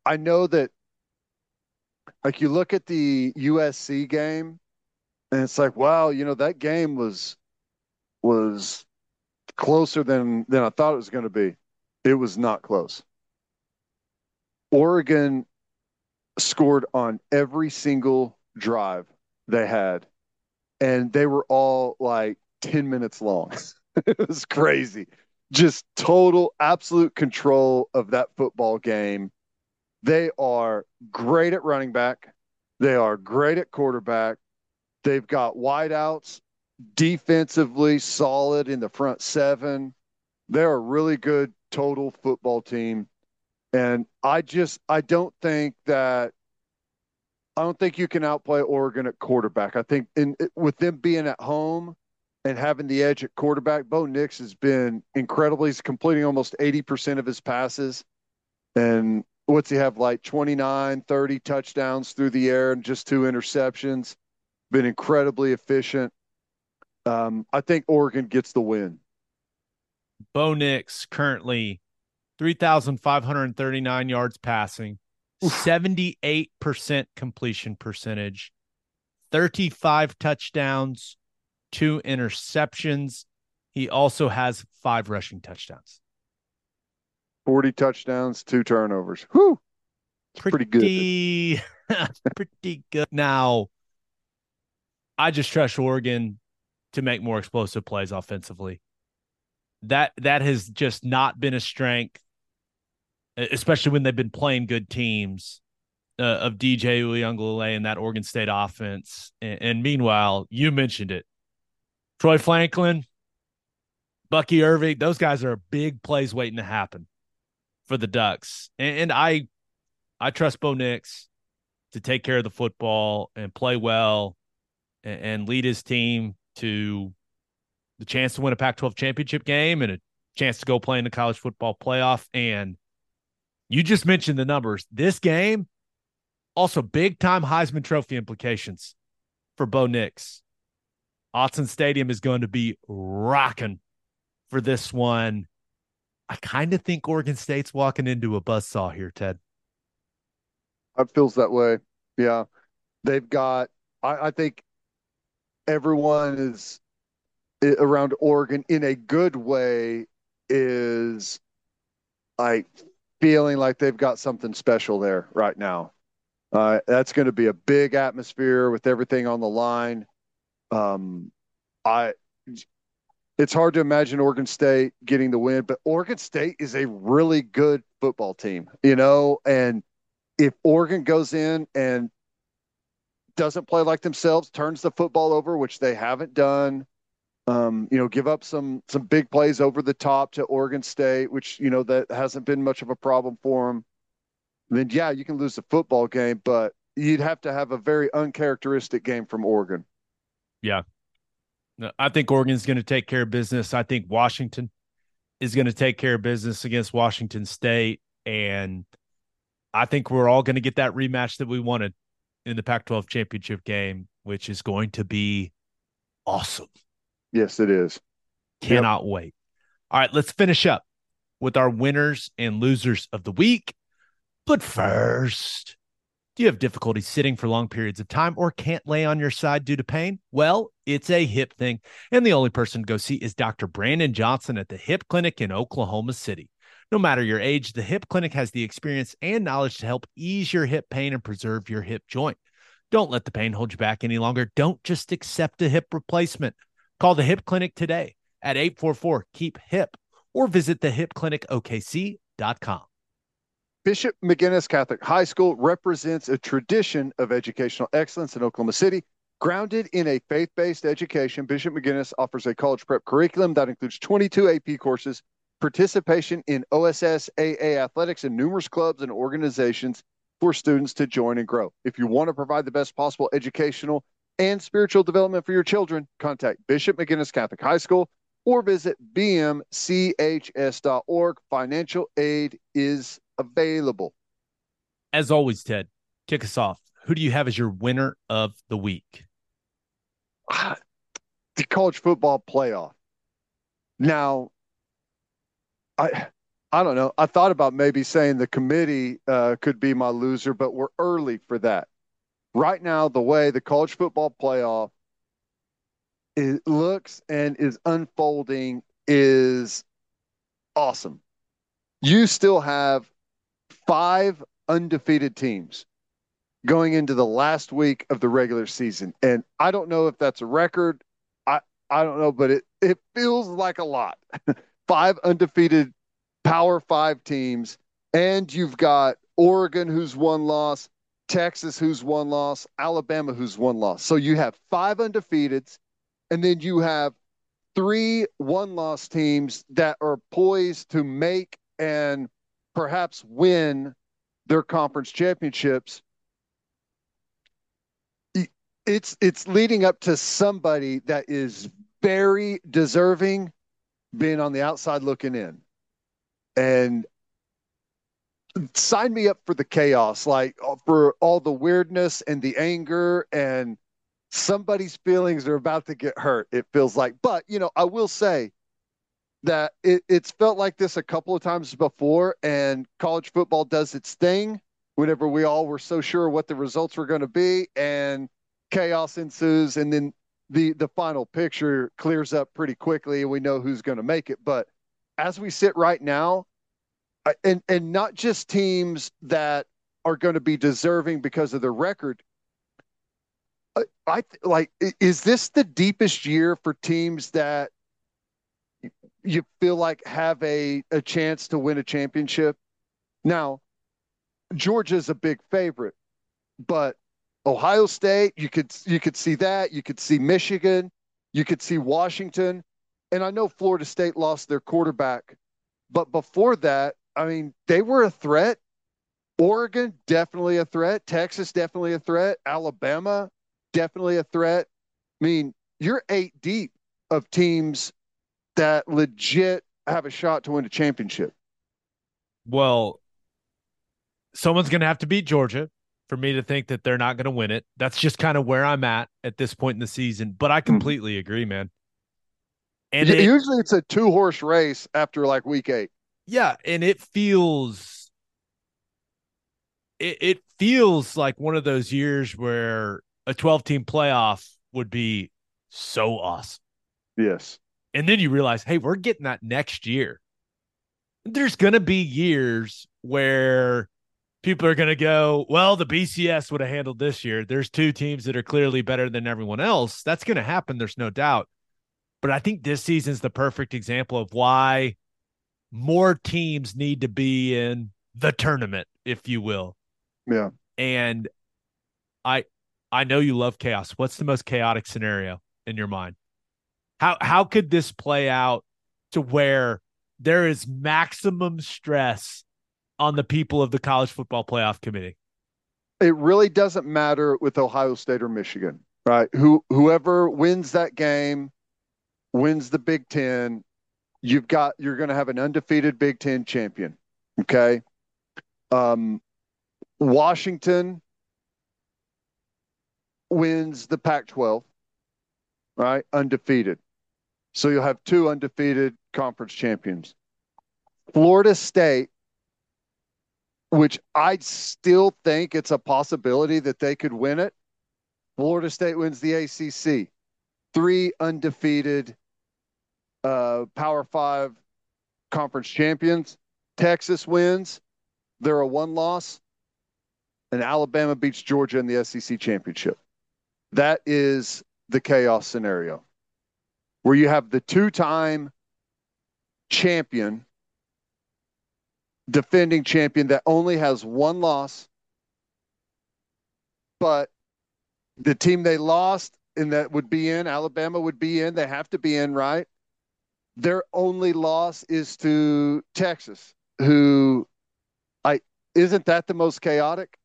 Speaker 3: I know that. Like you look at the USC game, and it's like, wow, you know that game was was closer than than I thought it was going to be. It was not close. Oregon scored on every single drive they had, and they were all like 10 minutes long. it was crazy. Just total, absolute control of that football game. They are great at running back. They are great at quarterback. They've got wideouts, defensively solid in the front seven. They're a really good total football team. And I just I don't think that I don't think you can outplay Oregon at quarterback. I think in with them being at home and having the edge at quarterback, Bo Nix has been incredible. He's completing almost 80% of his passes. And what's he have like 29, 30 touchdowns through the air and just two interceptions. Been incredibly efficient. Um, I think Oregon gets the win.
Speaker 1: Bo Nix currently 3,539 yards passing, 78% completion percentage, 35 touchdowns, two interceptions. He also has five rushing touchdowns.
Speaker 3: 40 touchdowns, two turnovers. Whew.
Speaker 1: Pretty, pretty good. pretty good. Now, I just trust Oregon to make more explosive plays offensively. That that has just not been a strength especially when they've been playing good teams uh, of DJ Uiagalelei and that Oregon State offense. And, and, meanwhile, you mentioned it, Troy Franklin, Bucky Irving, those guys are big plays waiting to happen for the Ducks. And, and I, I trust Bo Nix to take care of the football and play well and, and lead his team to the chance to win a Pac-12 championship game and a chance to go play in the college football playoff and you just mentioned the numbers. This game, also big time Heisman Trophy implications for Bo Nix. Autzen Stadium is going to be rocking for this one. I kind of think Oregon State's walking into a buzzsaw here, Ted.
Speaker 3: It feels that way. Yeah. They've got, I, I think everyone is eh, around Oregon in a good way is like feeling like they've got something special there right now. Uh, that's going to be a big atmosphere with everything on the line. Um, I, it's hard to imagine Oregon State getting the win, but Oregon State is a really good football team, you know. And if Oregon goes in and doesn't play like themselves, turns the football over, which they haven't done, um, you know, give up some some big plays over the top to Oregon State, which you know that hasn't been much of a problem for them. Then yeah, you can lose the football game, but you'd have to have a very uncharacteristic game from Oregon.
Speaker 1: Yeah, I think Oregon's going to take care of business. I think Washington is going to take care of business against Washington State, and I think we're all going to get that rematch that we wanted in the Pac-12 championship game, which is going to be awesome.
Speaker 3: Yes, it is.
Speaker 1: Cannot yep. wait. All right, let's finish up with our winners and losers of the week. But first, do you have difficulty sitting for long periods of time or can't lay on your side due to pain? Well, it's a hip thing. And the only person to go see is Dr. Brandon Johnson at the Hip Clinic in Oklahoma City. No matter your age, the Hip Clinic has the experience and knowledge to help ease your hip pain and preserve your hip joint. Don't let the pain hold you back any longer. Don't just accept a hip replacement. Call the Hip Clinic today at 844 Keep Hip or visit thehipclinicokc.com.
Speaker 3: Bishop McGuinness Catholic High School represents a tradition of educational excellence in Oklahoma City. Grounded in a faith based education, Bishop McGuinness offers a college prep curriculum that includes 22 AP courses, participation in OSS AA athletics, and numerous clubs and organizations for students to join and grow. If you want to provide the best possible educational and spiritual development for your children, contact Bishop McGuinness Catholic High School or visit bmchs.org. Financial aid is available.
Speaker 1: As always, Ted, kick us off. Who do you have as your winner of the week?
Speaker 3: The college football playoff. Now, I I don't know. I thought about maybe saying the committee uh, could be my loser, but we're early for that. Right now, the way the college football playoff looks and is unfolding is awesome. You still have five undefeated teams going into the last week of the regular season. And I don't know if that's a record. I, I don't know, but it, it feels like a lot. five undefeated Power Five teams, and you've got Oregon, who's one loss, Texas, who's one loss, Alabama, who's one loss. So you have five undefeateds, and then you have three one loss teams that are poised to make and perhaps win their conference championships. It's it's leading up to somebody that is very deserving being on the outside looking in and sign me up for the chaos, like uh, for all the weirdness and the anger and somebody's feelings are about to get hurt. It feels like, but you know, I will say that it, it's felt like this a couple of times before, and college football does its thing whenever we all were so sure what the results were going to be, and chaos ensues, and then the the final picture clears up pretty quickly, and we know who's going to make it. But as we sit right now, and and not just teams that are going to be deserving because of their record. I, I like is this the deepest year for teams that you feel like have a a chance to win a championship? Now, Georgia's a big favorite, but Ohio State, you could you could see that, you could see Michigan, you could see Washington, and I know Florida State lost their quarterback, but before that, I mean, they were a threat. Oregon, definitely a threat. Texas, definitely a threat. Alabama, definitely a threat. I mean, you're eight deep of teams that legit have a shot to win a championship.
Speaker 1: Well, someone's going to have to beat Georgia for me to think that they're not going to win it. That's just kind of where I'm at at this point in the season. But I hmm. completely mm-hmm. agree, man.
Speaker 3: And it, usually it's a two horse race after like week eight.
Speaker 1: Yeah, and it feels it, it feels like one of those years where a 12 team playoff would be so awesome.
Speaker 3: Yes.
Speaker 1: And then you realize, hey, we're getting that next year. There's going to be years where people are going to go, well, the BCS would have handled this year. There's two teams that are clearly better than everyone else. That's going to happen. There's no doubt. But I think this season's the perfect example of why more teams need to be in the tournament, if you will.
Speaker 3: Yeah.
Speaker 1: And I I know you love chaos. What's the most chaotic scenario in your mind? How how could this play out to where there is maximum stress on the people of the college football playoff committee?
Speaker 3: It really doesn't matter with Ohio State or Michigan, right? Who whoever wins that game wins the Big 10 you've got you're going to have an undefeated Big Ten champion. Okay, um, Washington wins the Pac-12, right? Undefeated. So you'll have two undefeated conference champions. Florida State, which I still think it's a possibility that they could win it. Florida State wins the ACC. Three undefeated uh, Power Five conference champions. Texas wins. They're a one loss. And Alabama beats Georgia in the SEC championship. That is the chaos scenario where you have the two time champion, defending champion that only has one loss, but the team they lost and that would be in, Alabama would be in, they have to be in, right? Their only loss is to Texas, who I isn't that the most chaotic?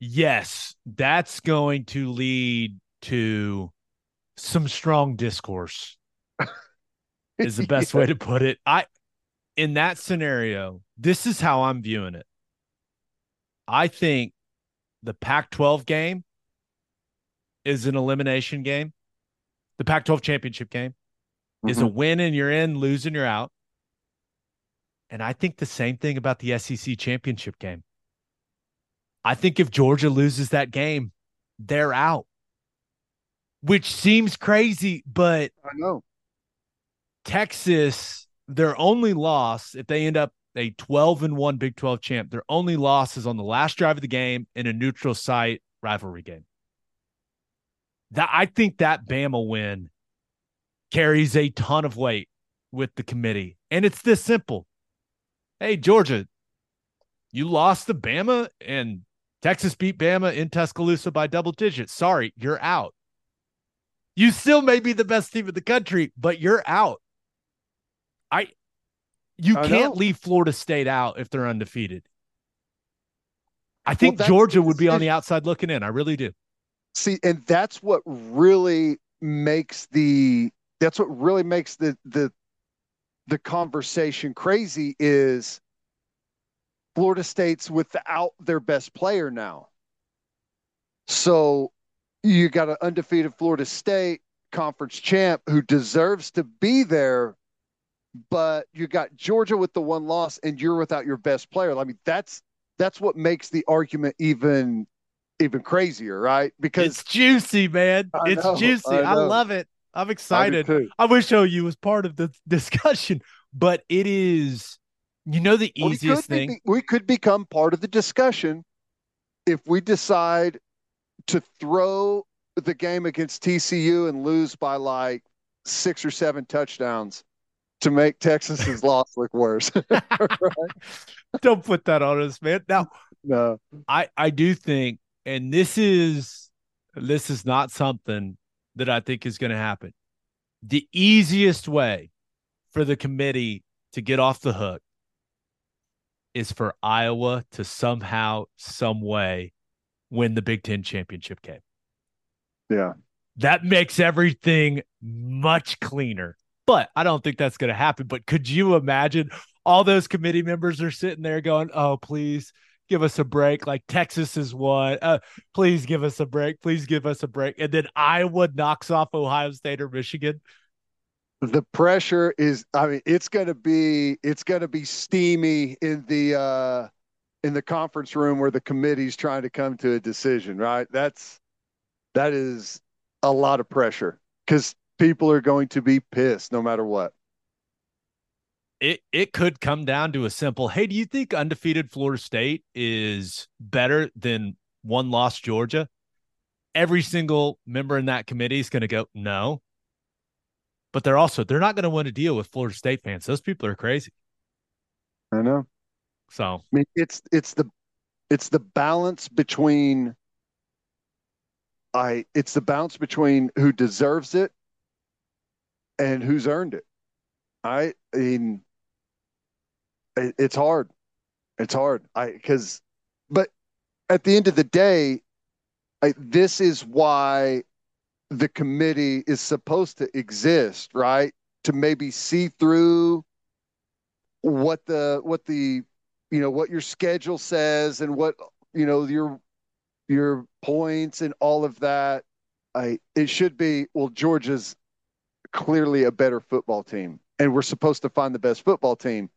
Speaker 1: Yes, that's going to lead to some strong discourse. is the best way to put it. I in that scenario, this is how I'm viewing it. I think the Pac-12 game is an elimination game. The Pac-12 championship game is a mm-hmm. win and you're in, losing you're out. And I think the same thing about the SEC championship game. I think if Georgia loses that game, they're out. Which seems crazy, but
Speaker 3: I know.
Speaker 1: Texas, their only loss, if they end up a 12 and 1 Big 12 champ, their only loss is on the last drive of the game in a neutral site rivalry game. That I think that Bama win carries a ton of weight with the committee. And it's this simple. Hey, Georgia, you lost to Bama and Texas beat Bama in Tuscaloosa by double digits. Sorry, you're out. You still may be the best team in the country, but you're out. I you
Speaker 3: I
Speaker 1: can't
Speaker 3: know.
Speaker 1: leave Florida State out if they're undefeated. I think
Speaker 3: that's
Speaker 1: Georgia would be on the outside looking in. I really do.
Speaker 3: See, and that's what really makes the that's what really makes the the the conversation crazy is Florida State's without their best player now. So you got an undefeated Florida State conference champ who deserves to be there, but you got Georgia with the one loss and you're without your best player. I mean, that's that's what makes the argument even even crazier, right? Because
Speaker 1: It's juicy, man.
Speaker 3: I
Speaker 1: it's
Speaker 3: know,
Speaker 1: juicy.
Speaker 3: I
Speaker 1: I, love it. I'm excited.
Speaker 3: too.
Speaker 1: I wish OU was part of the discussion, but it is, you know, the
Speaker 3: We
Speaker 1: easiest
Speaker 3: be-
Speaker 1: thing.
Speaker 3: we could become part of the discussion if we decide to throw the game against TCU and lose by like six or seven touchdowns to make Texas's loss look worse.
Speaker 1: Don't put that on us, man. Now,
Speaker 3: no,
Speaker 1: I I do think, and this is this is not something that I think is going to happen. The easiest way for the committee to get off the hook is for Iowa to somehow, some way, win the Big Ten championship game.
Speaker 3: yeah,
Speaker 1: That makes everything much cleaner. But I don't think that's going to happen. But could you imagine all those committee members are sitting there going, "Oh, please give us a break." Like Texas is one. Uh, please give us a break. Please give us a break. And then Iowa knocks off Ohio State or Michigan.
Speaker 3: the pressure is. I mean, it's gonna be it's gonna be steamy in the uh, in the conference room where the committee's trying to come to a decision. Right? That's that is a lot of pressure because people are going to be pissed no matter what.
Speaker 1: It it could come down to a simple, "Hey, do you think undefeated Florida State is better than one lost Georgia?" Every single member in that committee is going to go, "No." But they're also they're not going to want to deal with Florida State fans. Those people are crazy.
Speaker 3: I know.
Speaker 1: So
Speaker 3: I mean, it's it's the it's the balance between I it's the balance between who deserves it and who's earned it. I mean, it, it's hard. It's hard. I because, but at the end of the day, I, this is why the committee is supposed to exist, right? To maybe see through what the what the you know what your schedule says and what you know your your points and all of that i it should be well georgia's clearly a better football team and we're supposed to find the best football team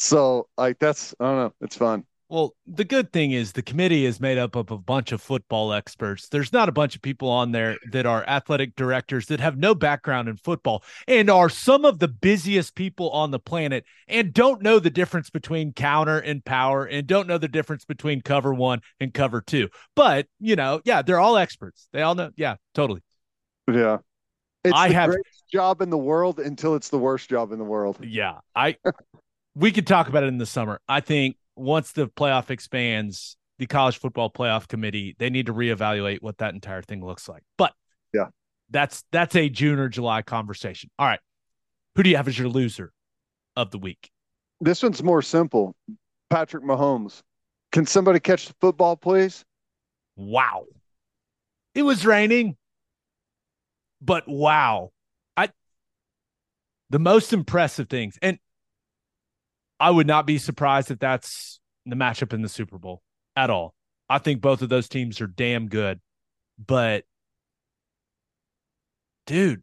Speaker 3: so like that's i don't know it's fun
Speaker 1: Well, the good thing is the committee is made up of a bunch of football experts. There's not a bunch of people on there that are athletic directors that have no background in football and are some of the busiest people on the planet and don't know the difference between counter and power and don't know the difference between cover one and cover two. But, you know, yeah, they're all experts. They all know. Yeah, totally.
Speaker 3: yeah it's
Speaker 1: I
Speaker 3: the
Speaker 1: have-
Speaker 3: greatest job in the world until it's the worst job in the world
Speaker 1: Yeah. I, we could talk about it in the summer. I think once the playoff expands, the college football playoff committee, they need to reevaluate what that entire thing looks like. But
Speaker 3: Yeah.
Speaker 1: that's that's a June or July conversation. All right. Who do you have as your loser of the week?
Speaker 3: this one's more simple patrick mahomes can somebody catch the football please
Speaker 1: Wow. It was raining. But wow. I the most impressive things, and I would not be surprised if that's the matchup in the Super Bowl at all. I think both of those teams are damn good. But dude,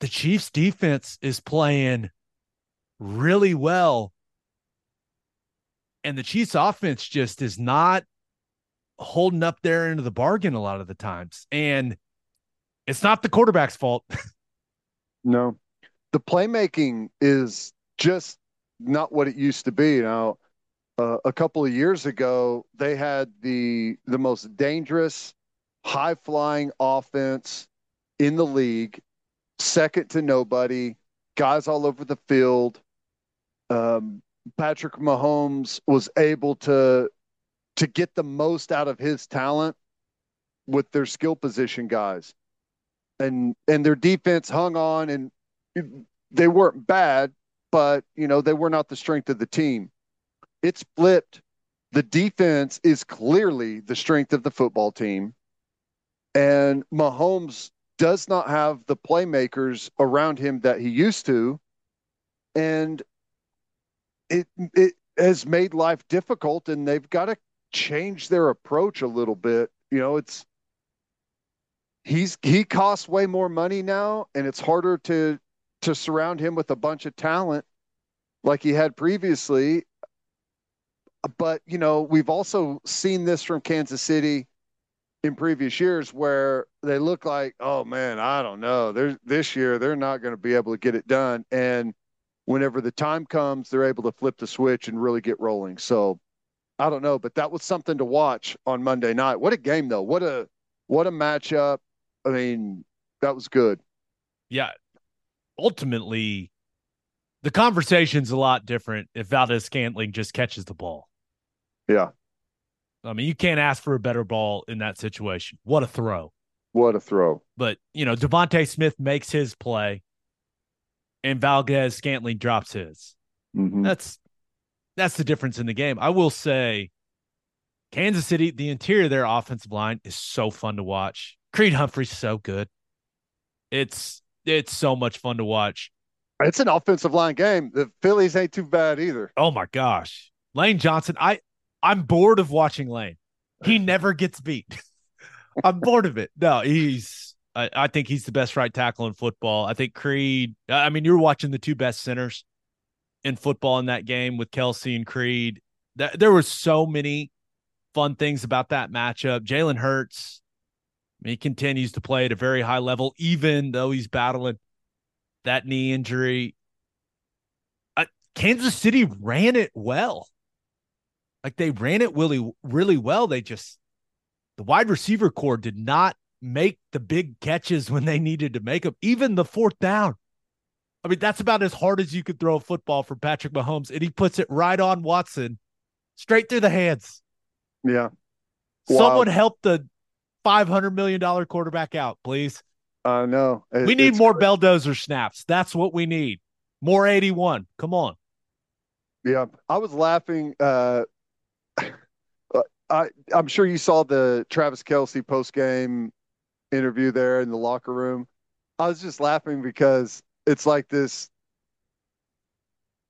Speaker 1: the Chiefs defense is playing really well. And the Chiefs offense just is not holding up there into the bargain a lot of the times. And it's not the quarterback's fault.
Speaker 3: no. The playmaking is just not what it used to be. Now, uh, a couple of years ago, they had the the most dangerous, high flying offense in the league, second to nobody, guys all over the field. Um, Patrick Mahomes was able to to get the most out of his talent with their skill position guys. And and their defense hung on and they weren't bad, but you know, they were not the strength of the team. It's flipped. The defense is clearly the strength of the football team. And Mahomes does not have the playmakers around him that he used to. And it it has made life difficult and they've got to change their approach a little bit. You know, it's he's he costs way more money now and it's harder to to surround him with a bunch of talent like he had previously. But, you know, we've also seen this from Kansas City in previous years where they look like, oh man, I don't know. There's this year they're not going to be able to get it done. And whenever the time comes, they're able to flip the switch and really get rolling. So I don't know, but that was something to watch on Monday night. What a game though. What a what a matchup. I mean, that was good.
Speaker 1: Yeah. Ultimately, the conversation's a lot different if Valdes-Scantling just catches the ball.
Speaker 3: Yeah.
Speaker 1: I mean, you can't ask for a better ball in that situation. What a throw.
Speaker 3: What a throw.
Speaker 1: But, you know, DeVonta Smith makes his play and Valdes-Scantling drops his.
Speaker 3: Mm-hmm.
Speaker 1: That's that's the difference in the game. I will say Kansas City, the interior of their offensive line is so fun to watch. Creed Humphrey's so good. It's it's so much fun to watch.
Speaker 3: It's an offensive line game. The Phillies ain't too bad either.
Speaker 1: Oh my gosh. Lane Johnson, I I'm bored of watching Lane. He never gets beat. I'm bored of it. No, he's I, I, think he's the best right tackle in football. I think Creed, I mean, you're watching the two best centers in football in that game with Kelce and Creed. That there were so many fun things about that matchup. Jalen Hurts, he continues to play at a very high level, even though he's battling that knee injury. Uh, Kansas City ran it well. Like they ran it really, really well. They just the wide receiver core did not make the big catches when they needed to make them, even the fourth down. I mean, that's about as hard as you could throw a football for Patrick Mahomes, and he puts it right on Watson, straight through the hands.
Speaker 3: Yeah.
Speaker 1: Someone help the five hundred million dollar quarterback out, please.
Speaker 3: Uh, know.
Speaker 1: It, we need more great. Belldozer snaps. That's what we need. More eighty one. Come on.
Speaker 3: Yeah, I was laughing. Uh, I I'm sure you saw the Travis Kelce post game interview there in the locker room. I was just laughing because it's like this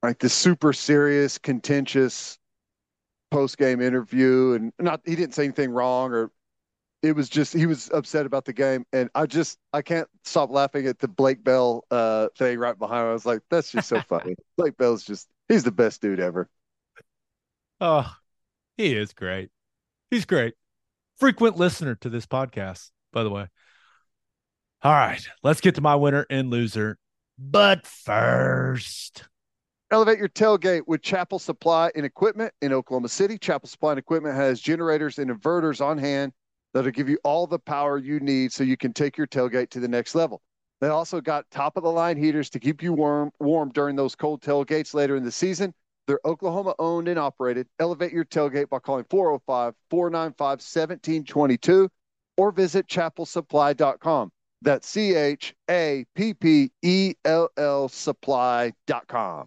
Speaker 3: like this super serious, contentious post game interview and not he didn't say anything wrong or it was just he was upset about the game and I just I can't stop laughing at the Blake Bell uh thing right behind him. I was like, that's just so funny. Blake Bell's just he's the best dude ever.
Speaker 1: Oh, he is great. He's great. Frequent listener to this podcast, by the way. All right, let's get to my winner and loser. But first,
Speaker 3: elevate your tailgate with Chappell Supply and Equipment in Oklahoma City. Chappell Supply and Equipment has generators and inverters on hand that'll give you all the power you need so you can take your tailgate to the next level. They also got top of the line heaters to keep you warm warm during those cold tailgates later in the season. They're Oklahoma owned and operated. Elevate your tailgate by calling 405 495 1722 or visit chappellsupply.com. That's C H A P P E L L supply.com.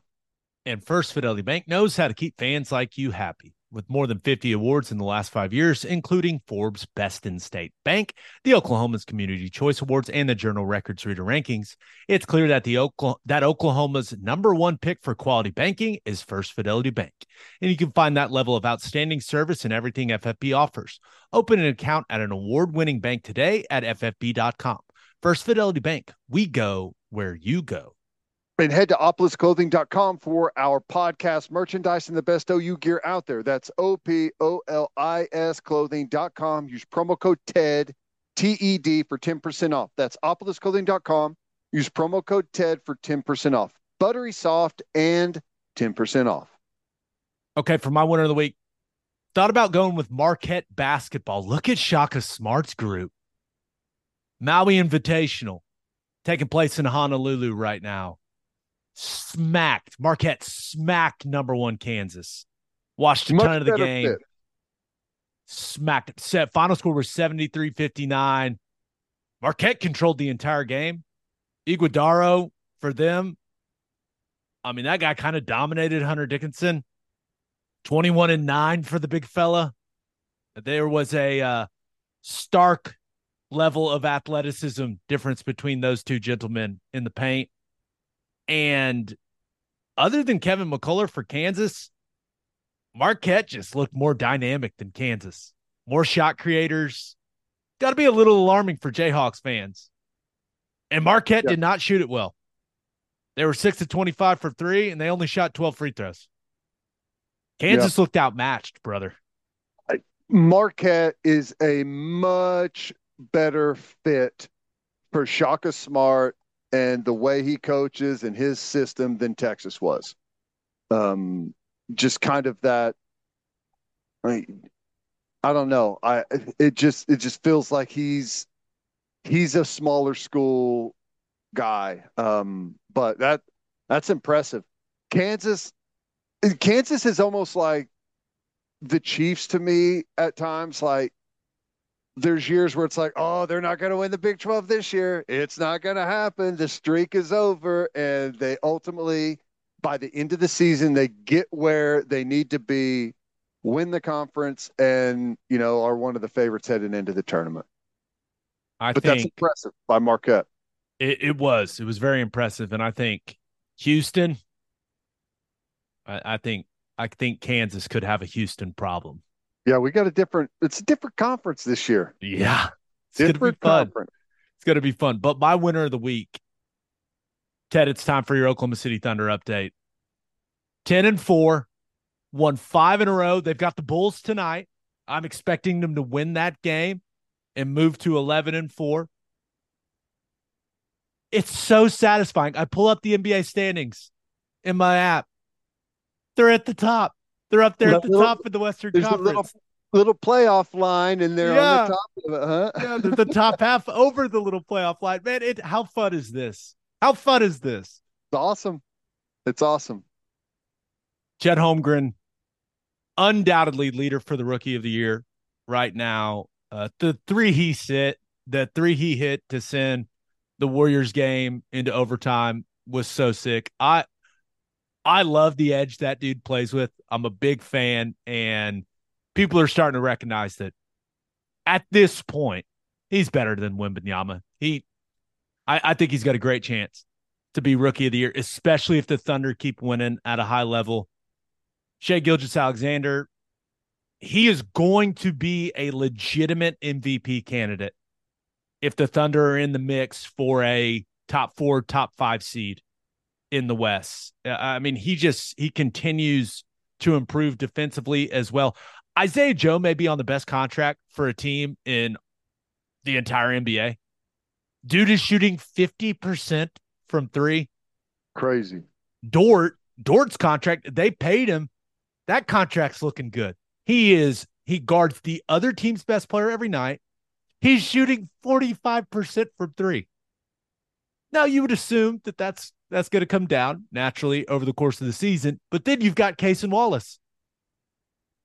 Speaker 1: And First Fidelity Bank knows how to keep fans like you happy. With more than 50 awards in the last five years, including Forbes Best in State Bank, the Oklahoma's Community Choice Awards, and the Journal Records Reader Rankings. It's clear that the Oklahoma, that Oklahoma's number one pick for quality banking is First Fidelity Bank, and you can find that level of outstanding service in everything FFB offers. Open an account at an award-winning bank today at ffb.com. First Fidelity Bank, we go where you go.
Speaker 3: And head to opolisclothing.com for our podcast merchandise and the best OU gear out there. That's O P O L I S clothing.com. Use promo code TED, T E D, for 10% off. That's opolisclothing.com. Use promo code TED for 10% off. Buttery soft and 10% off.
Speaker 1: Okay, for my winner of the week, thought about going with Marquette basketball. Look at Shaka Smart's group. Maui Invitational taking place in Honolulu right now smacked Marquette smacked number one Kansas. Watched a
Speaker 3: Much
Speaker 1: ton of the game.
Speaker 3: fit.
Speaker 1: Smacked. Set final score was 73-59. Marquette controlled the entire game. Ighodaro for them. I mean, that guy kind of dominated Hunter Dickinson. 21 and 9 for the big fella. There was a uh, stark level of athleticism difference between those two gentlemen in the paint. And other than Kevin McCullar for Kansas, Marquette just looked more dynamic than Kansas. More shot creators. Got to be a little alarming for Jayhawks fans. And Marquette
Speaker 3: Yeah.
Speaker 1: did not shoot it well. They were 6 to 25 for 3 and they only shot 12 free throws. Kansas looked outmatched, brother.
Speaker 3: Marquette is a much better fit for Shaka Smart and the way he coaches and his system than Texas was. Um, just kind of that. I, mean, I don't know. I it just it just feels like he's he's a smaller school guy. Um, but that that's impressive. Kansas, Kansas is almost like the Chiefs to me at times. Like there's years where it's like, oh, they're not going to win the Big 12 this year. It's not going to happen. The streak is over. And they ultimately, by the end of the season, they get where they need to be, win the conference, and, you know, are one of the favorites heading into the tournament.
Speaker 1: I
Speaker 3: But that's impressive by Marquette.
Speaker 1: It, it was. It was very impressive, and I think Houston. I, I think I think Kansas could have a Houston problem.
Speaker 3: Yeah, we got a different, it's a different conference this year.
Speaker 1: Yeah, it's gonna be
Speaker 3: Different
Speaker 1: fun.
Speaker 3: conference.
Speaker 1: It's gonna be fun. But my winner of the week, Ted. It's time for your Oklahoma City Thunder update. Ten and four, won five in a row. They've got the Bulls tonight. I'm expecting them to win that game and move to eleven and four. It's so satisfying. I pull up the NBA standings in my app. They're at the top. They're up there at the
Speaker 3: Little-
Speaker 1: top of the Western
Speaker 3: There's a
Speaker 1: Conference.
Speaker 3: little little playoff line and they're
Speaker 1: Yeah.
Speaker 3: on the top of it, huh?
Speaker 1: yeah, the, top half over the little playoff line. Man, it how fun is this? How fun is this?
Speaker 3: It's awesome. It's awesome.
Speaker 1: Chet Holmgren, undoubtedly leader for the rookie of the year right now. Uh, the three he hit, the three he hit to send the Warriors game into overtime was so sick. I I love the edge that dude plays with. I'm a big fan, and people are starting to recognize that at this point, he's better than Wembanyama. He I, I think he's got a great chance to be rookie of the year, especially if the Thunder keep winning at a high level. Shai Gilgeous-Alexander, he is going to be a legitimate MVP candidate if the Thunder are in the mix for a top four, top five seed in the West. Uh, I mean, he just he continues to improve defensively as well. Isaiah Joe may be on the best contract for a team in the entire NBA. Dude is shooting 50% from three.
Speaker 3: Crazy.
Speaker 1: Dort, Dort's contract, they paid him. That contract's looking good. He is, he guards the other team's best player every night. He's shooting 45% from three. Now you would assume that that's that's going to come down naturally over the course of the season, but then you've got Cason Wallace.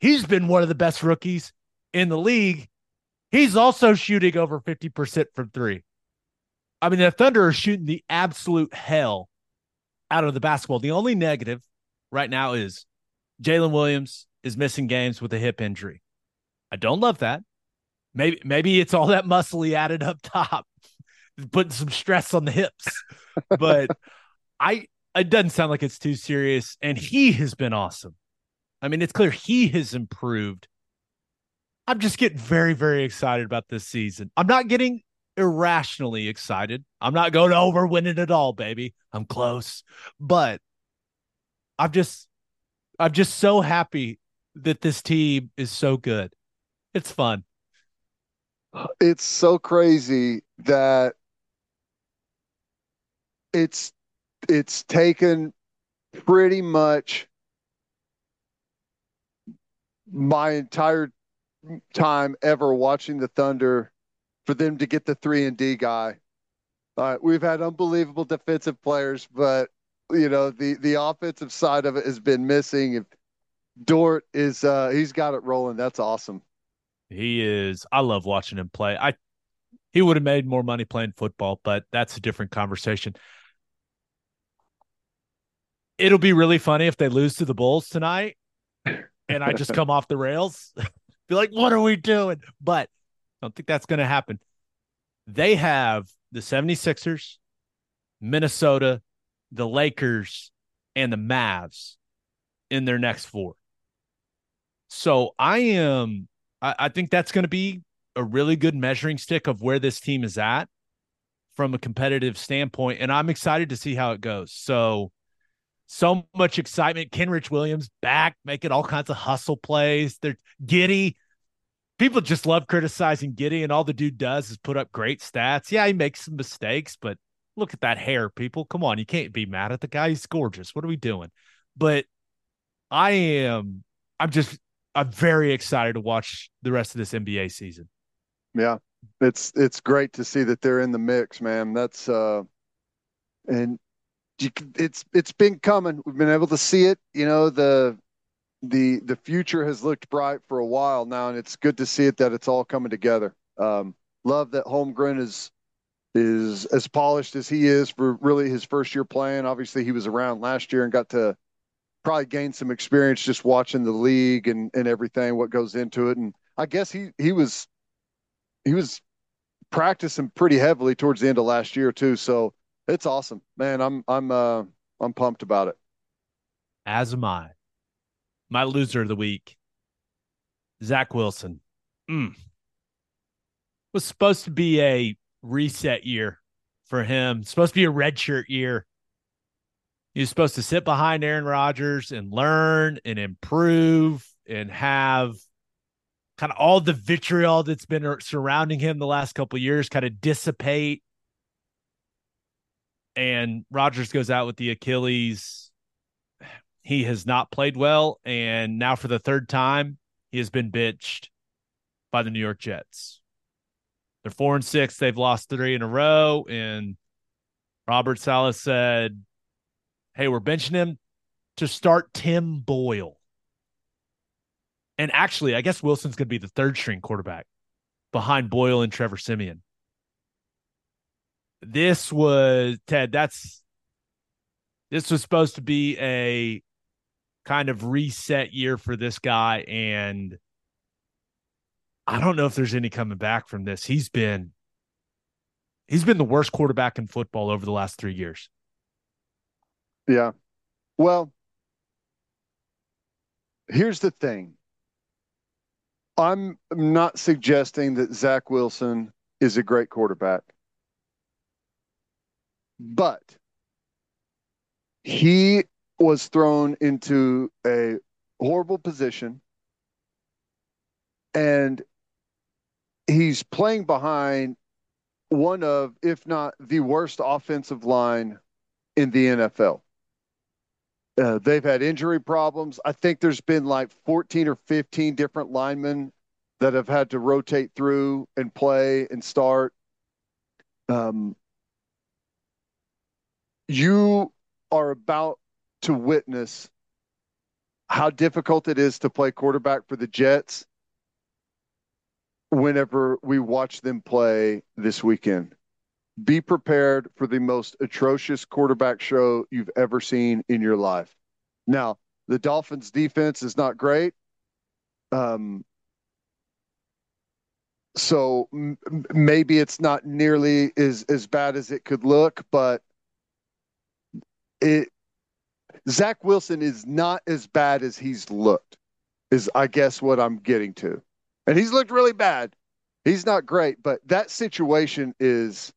Speaker 1: He's been one of the best rookies in the league. He's also shooting over 50% from three. I mean, the Thunder are shooting the absolute hell out of the basketball. The only negative right now is Jalen Williams is missing games with a hip injury. I don't love that. Maybe maybe it's all that muscle he added up top, putting some stress on the hips. But I it doesn't sound like it's too serious. And he has been awesome. I mean, it's clear he has improved. I'm just getting very, very excited about this season. I'm not getting irrationally excited. I'm not going over winning it at all, baby. I'm close. But I'm just I'm just so happy that this team is so good. It's fun.
Speaker 3: It's so crazy that it's it's taken pretty much my entire time ever watching the Thunder for them to get the three and D guy. Uh, we've had unbelievable defensive players, but you know the the offensive side of it has been missing. Dort is uh, he's got it rolling, that's awesome.
Speaker 1: He is. I love watching him play. I he would have made more money playing football, but that's a different conversation. It'll be really funny if they lose to the Bulls tonight and I just come off the rails. be like, what are we doing? But I don't think that's going to happen. They have the 76ers, Minnesota, the Lakers, and the Mavs in their next four. So I am, I, I think that's going to be a really good measuring stick of where this team is at from a competitive standpoint. And I'm excited to see how it goes. So, so much excitement. Kenrich Williams back, making all kinds of hustle plays. They're giddy. People just love criticizing Giddey, and all the dude does is put up great stats. Yeah, he makes some mistakes, but look at that hair, people. Come on, you can't be mad at the guy. He's gorgeous. What are we doing? But I am, I'm just, I'm very excited to watch the rest of this NBA season.
Speaker 3: Yeah, it's it's great to see that they're in the mix, man. That's uh, and it's it's been coming. We've been able to see it. You know the the the future has looked bright for a while now, and it's good to see it that it's all coming together. Um, love that Holmgren is is as polished as he is for really his first year playing. Obviously, he was around last year and got to probably gain some experience just watching the league and and everything what goes into it. And I guess he he was he was practicing pretty heavily towards the end of last year too. So it's awesome, man. I'm I'm uh I'm pumped about it.
Speaker 1: As am I. My loser of the week, Zach Wilson. Mm. Was supposed to be a reset year for him. Supposed to be a redshirt year. He was supposed to sit behind Aaron Rodgers and learn and improve and have kind of all the vitriol that's been surrounding him the last couple years kind of dissipate. And Rodgers goes out with the Achilles. He has not played well. And now, for the third time, he has been bitched by the New York Jets. They're four and six. They've lost three in a row. And Robert Saleh said, Hey, we're benching him to start Tim Boyle. And actually, I guess Wilson's going to be the third string quarterback behind Boyle and Trevor Siemian. This was Ted, that's this was supposed to be a kind of reset year for this guy and I don't know if there's any coming back from this. He's been he's been the worst quarterback in football over the last 3 years.
Speaker 3: Yeah. Well, here's the thing. I'm not suggesting that Zach Wilson is a great quarterback, but he was thrown into a horrible position and he's playing behind one of, if not the worst offensive line in the NFL. Uh, they've had injury problems. I think there's been like 14 or 15 different linemen that have had to rotate through and play and start. Um, you are about to witness how difficult it is to play quarterback for the Jets whenever we watch them play this weekend. Be prepared for the most atrocious quarterback show you've ever seen in your life. Now, the Dolphins' defense is not great. Um, so m- maybe it's not nearly as as bad as it could look, but it Zach Wilson is not as bad as he's looked. Is I guess what I'm getting to, and he's looked really bad. He's not great, but that situation is.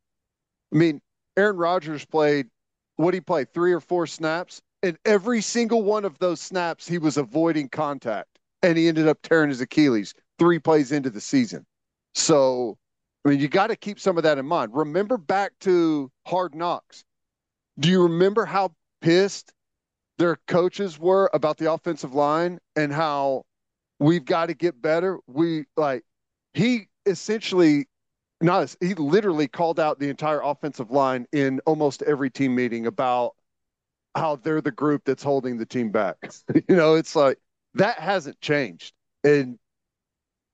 Speaker 3: I mean, Aaron Rodgers played what he played three or four snaps, and every single one of those snaps he was avoiding contact, and he ended up tearing his Achilles three plays into the season. So, I mean, you got to keep some of that in mind. Remember back to Hard Knocks. Do you remember how pissed their coaches were about the offensive line and how we've got to get better? We like he essentially not he literally called out the entire offensive line in almost every team meeting about how they're the group that's holding the team back. you know, it's like that hasn't changed. And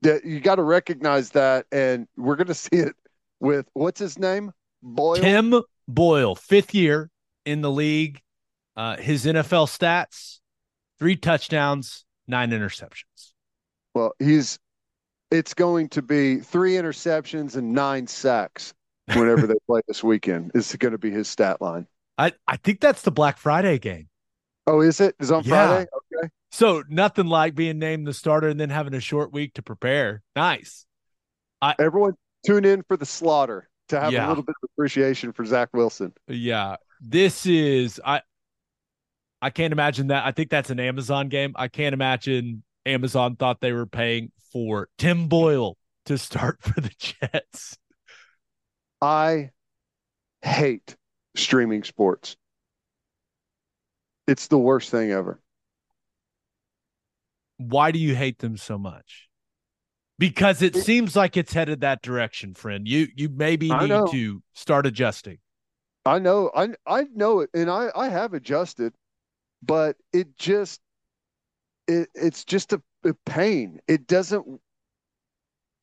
Speaker 3: that you got to recognize that and we're going to see it with what's his name? Boyle.
Speaker 1: Tim Boyle, fifth year in the league. Uh, his NFL stats: three touchdowns, nine interceptions.
Speaker 3: Well, he's it's going to be three interceptions and nine sacks whenever they play this weekend. Is going to be his stat line.
Speaker 1: I I think that's the Black Friday game.
Speaker 3: Oh, is it? Is on
Speaker 1: Yeah.
Speaker 3: Friday? Okay.
Speaker 1: So nothing like being named the starter and then having a short week to prepare. Nice.
Speaker 3: Everyone tune in for the slaughter to have
Speaker 1: Yeah.
Speaker 3: a little bit of appreciation for Zach Wilson.
Speaker 1: Yeah. This is I I can't imagine that. I think that's an Amazon game. I can't imagine Amazon thought they were paying for Tim Boyle to start for the Jets.
Speaker 3: I hate streaming sports. It's the worst thing ever.
Speaker 1: Why do you hate them so much? Because it
Speaker 3: It-
Speaker 1: seems like it's headed that direction, friend. You you maybe need to start adjusting.
Speaker 3: I know, I I know it, and I I have adjusted, but it just it it's just a, a pain. It doesn't.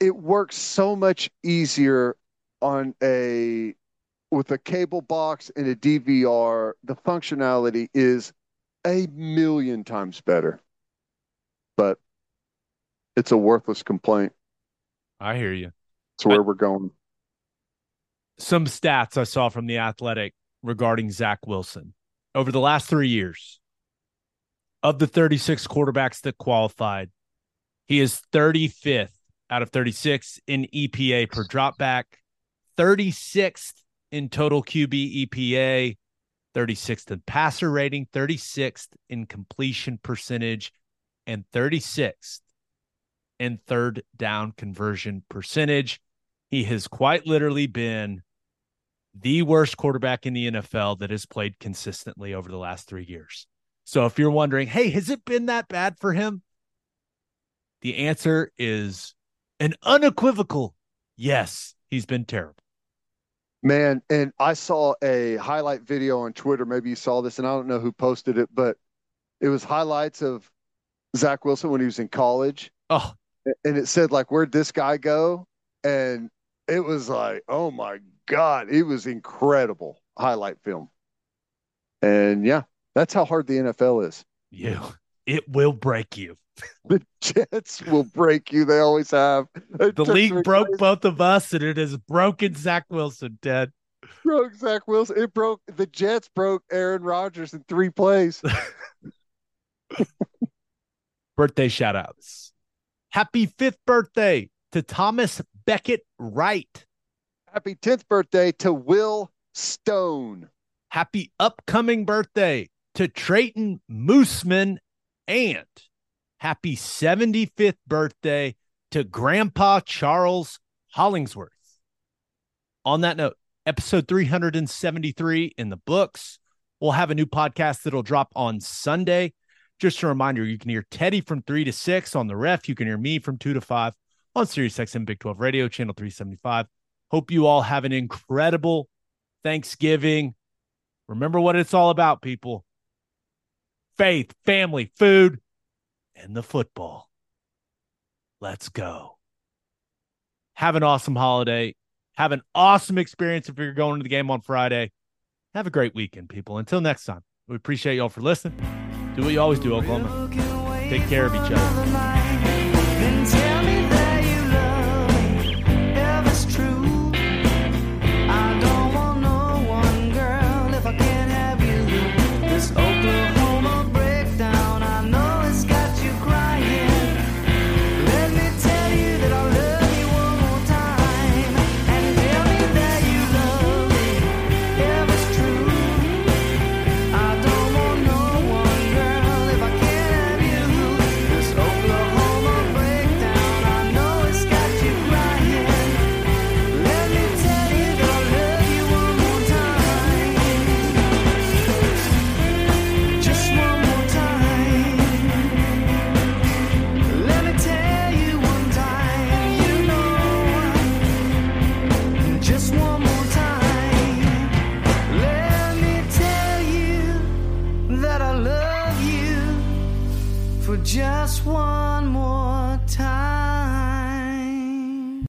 Speaker 3: It works so much easier on a with a cable box and a DVR. The functionality is a million times better, but it's a worthless complaint.
Speaker 1: I hear you.
Speaker 3: It's where we're going.
Speaker 1: some stats I saw from the Athletic regarding Zach Wilson over the last three years. Of the 36 quarterbacks that qualified, he is 35th out of 36 in EPA per dropback, 36th in total QB EPA, 36th in passer rating, 36th in completion percentage, and 36th in third down conversion percentage. He has quite literally been the worst quarterback in the NFL that has played consistently over the last three years. So if you're wondering, hey, has it been that bad for him? The answer is an unequivocal yes, he's been terrible.
Speaker 3: Man, and I saw a highlight video on Twitter. Maybe you saw this, and I don't know who posted it, but it was highlights of Zach Wilson when he was in college.
Speaker 1: Oh,
Speaker 3: And it said, like, where'd this guy go? And it was like, oh my God, it was incredible highlight film. And yeah, that's how hard the NFL is.
Speaker 1: yeah it will break you.
Speaker 3: The Jets will break you. They always have. It
Speaker 1: The league broke both of us, and it has broken Zach Wilson, Ted.
Speaker 3: broke Zach Wilson. It broke the Jets broke Aaron Rodgers in three plays.
Speaker 1: birthday shout outs. Happy fifth birthday to Thomas Beckett Wright.
Speaker 3: Happy 10th birthday to Will Stone.
Speaker 1: Happy upcoming birthday to Trayton Mooseman and happy 75th birthday to Grandpa Charles Hollingsworth. On that note, episode 373 in the books. We'll have a new podcast that'll drop on Sunday. Just a reminder, you can hear Teddy from 3 to 6 on the ref. You can hear me from 2 to 5 on Sirius XM Big 12 Radio, channel 375. Hope you all have an incredible Thanksgiving. Remember what it's all about, people faith, family, food, and the football. Let's go. Have an awesome holiday. Have an awesome experience if you're going to the game on Friday. Have a great weekend, people. Until next time, we appreciate y'all for listeing. Do what you always do, Oklahoma. Take care of each other.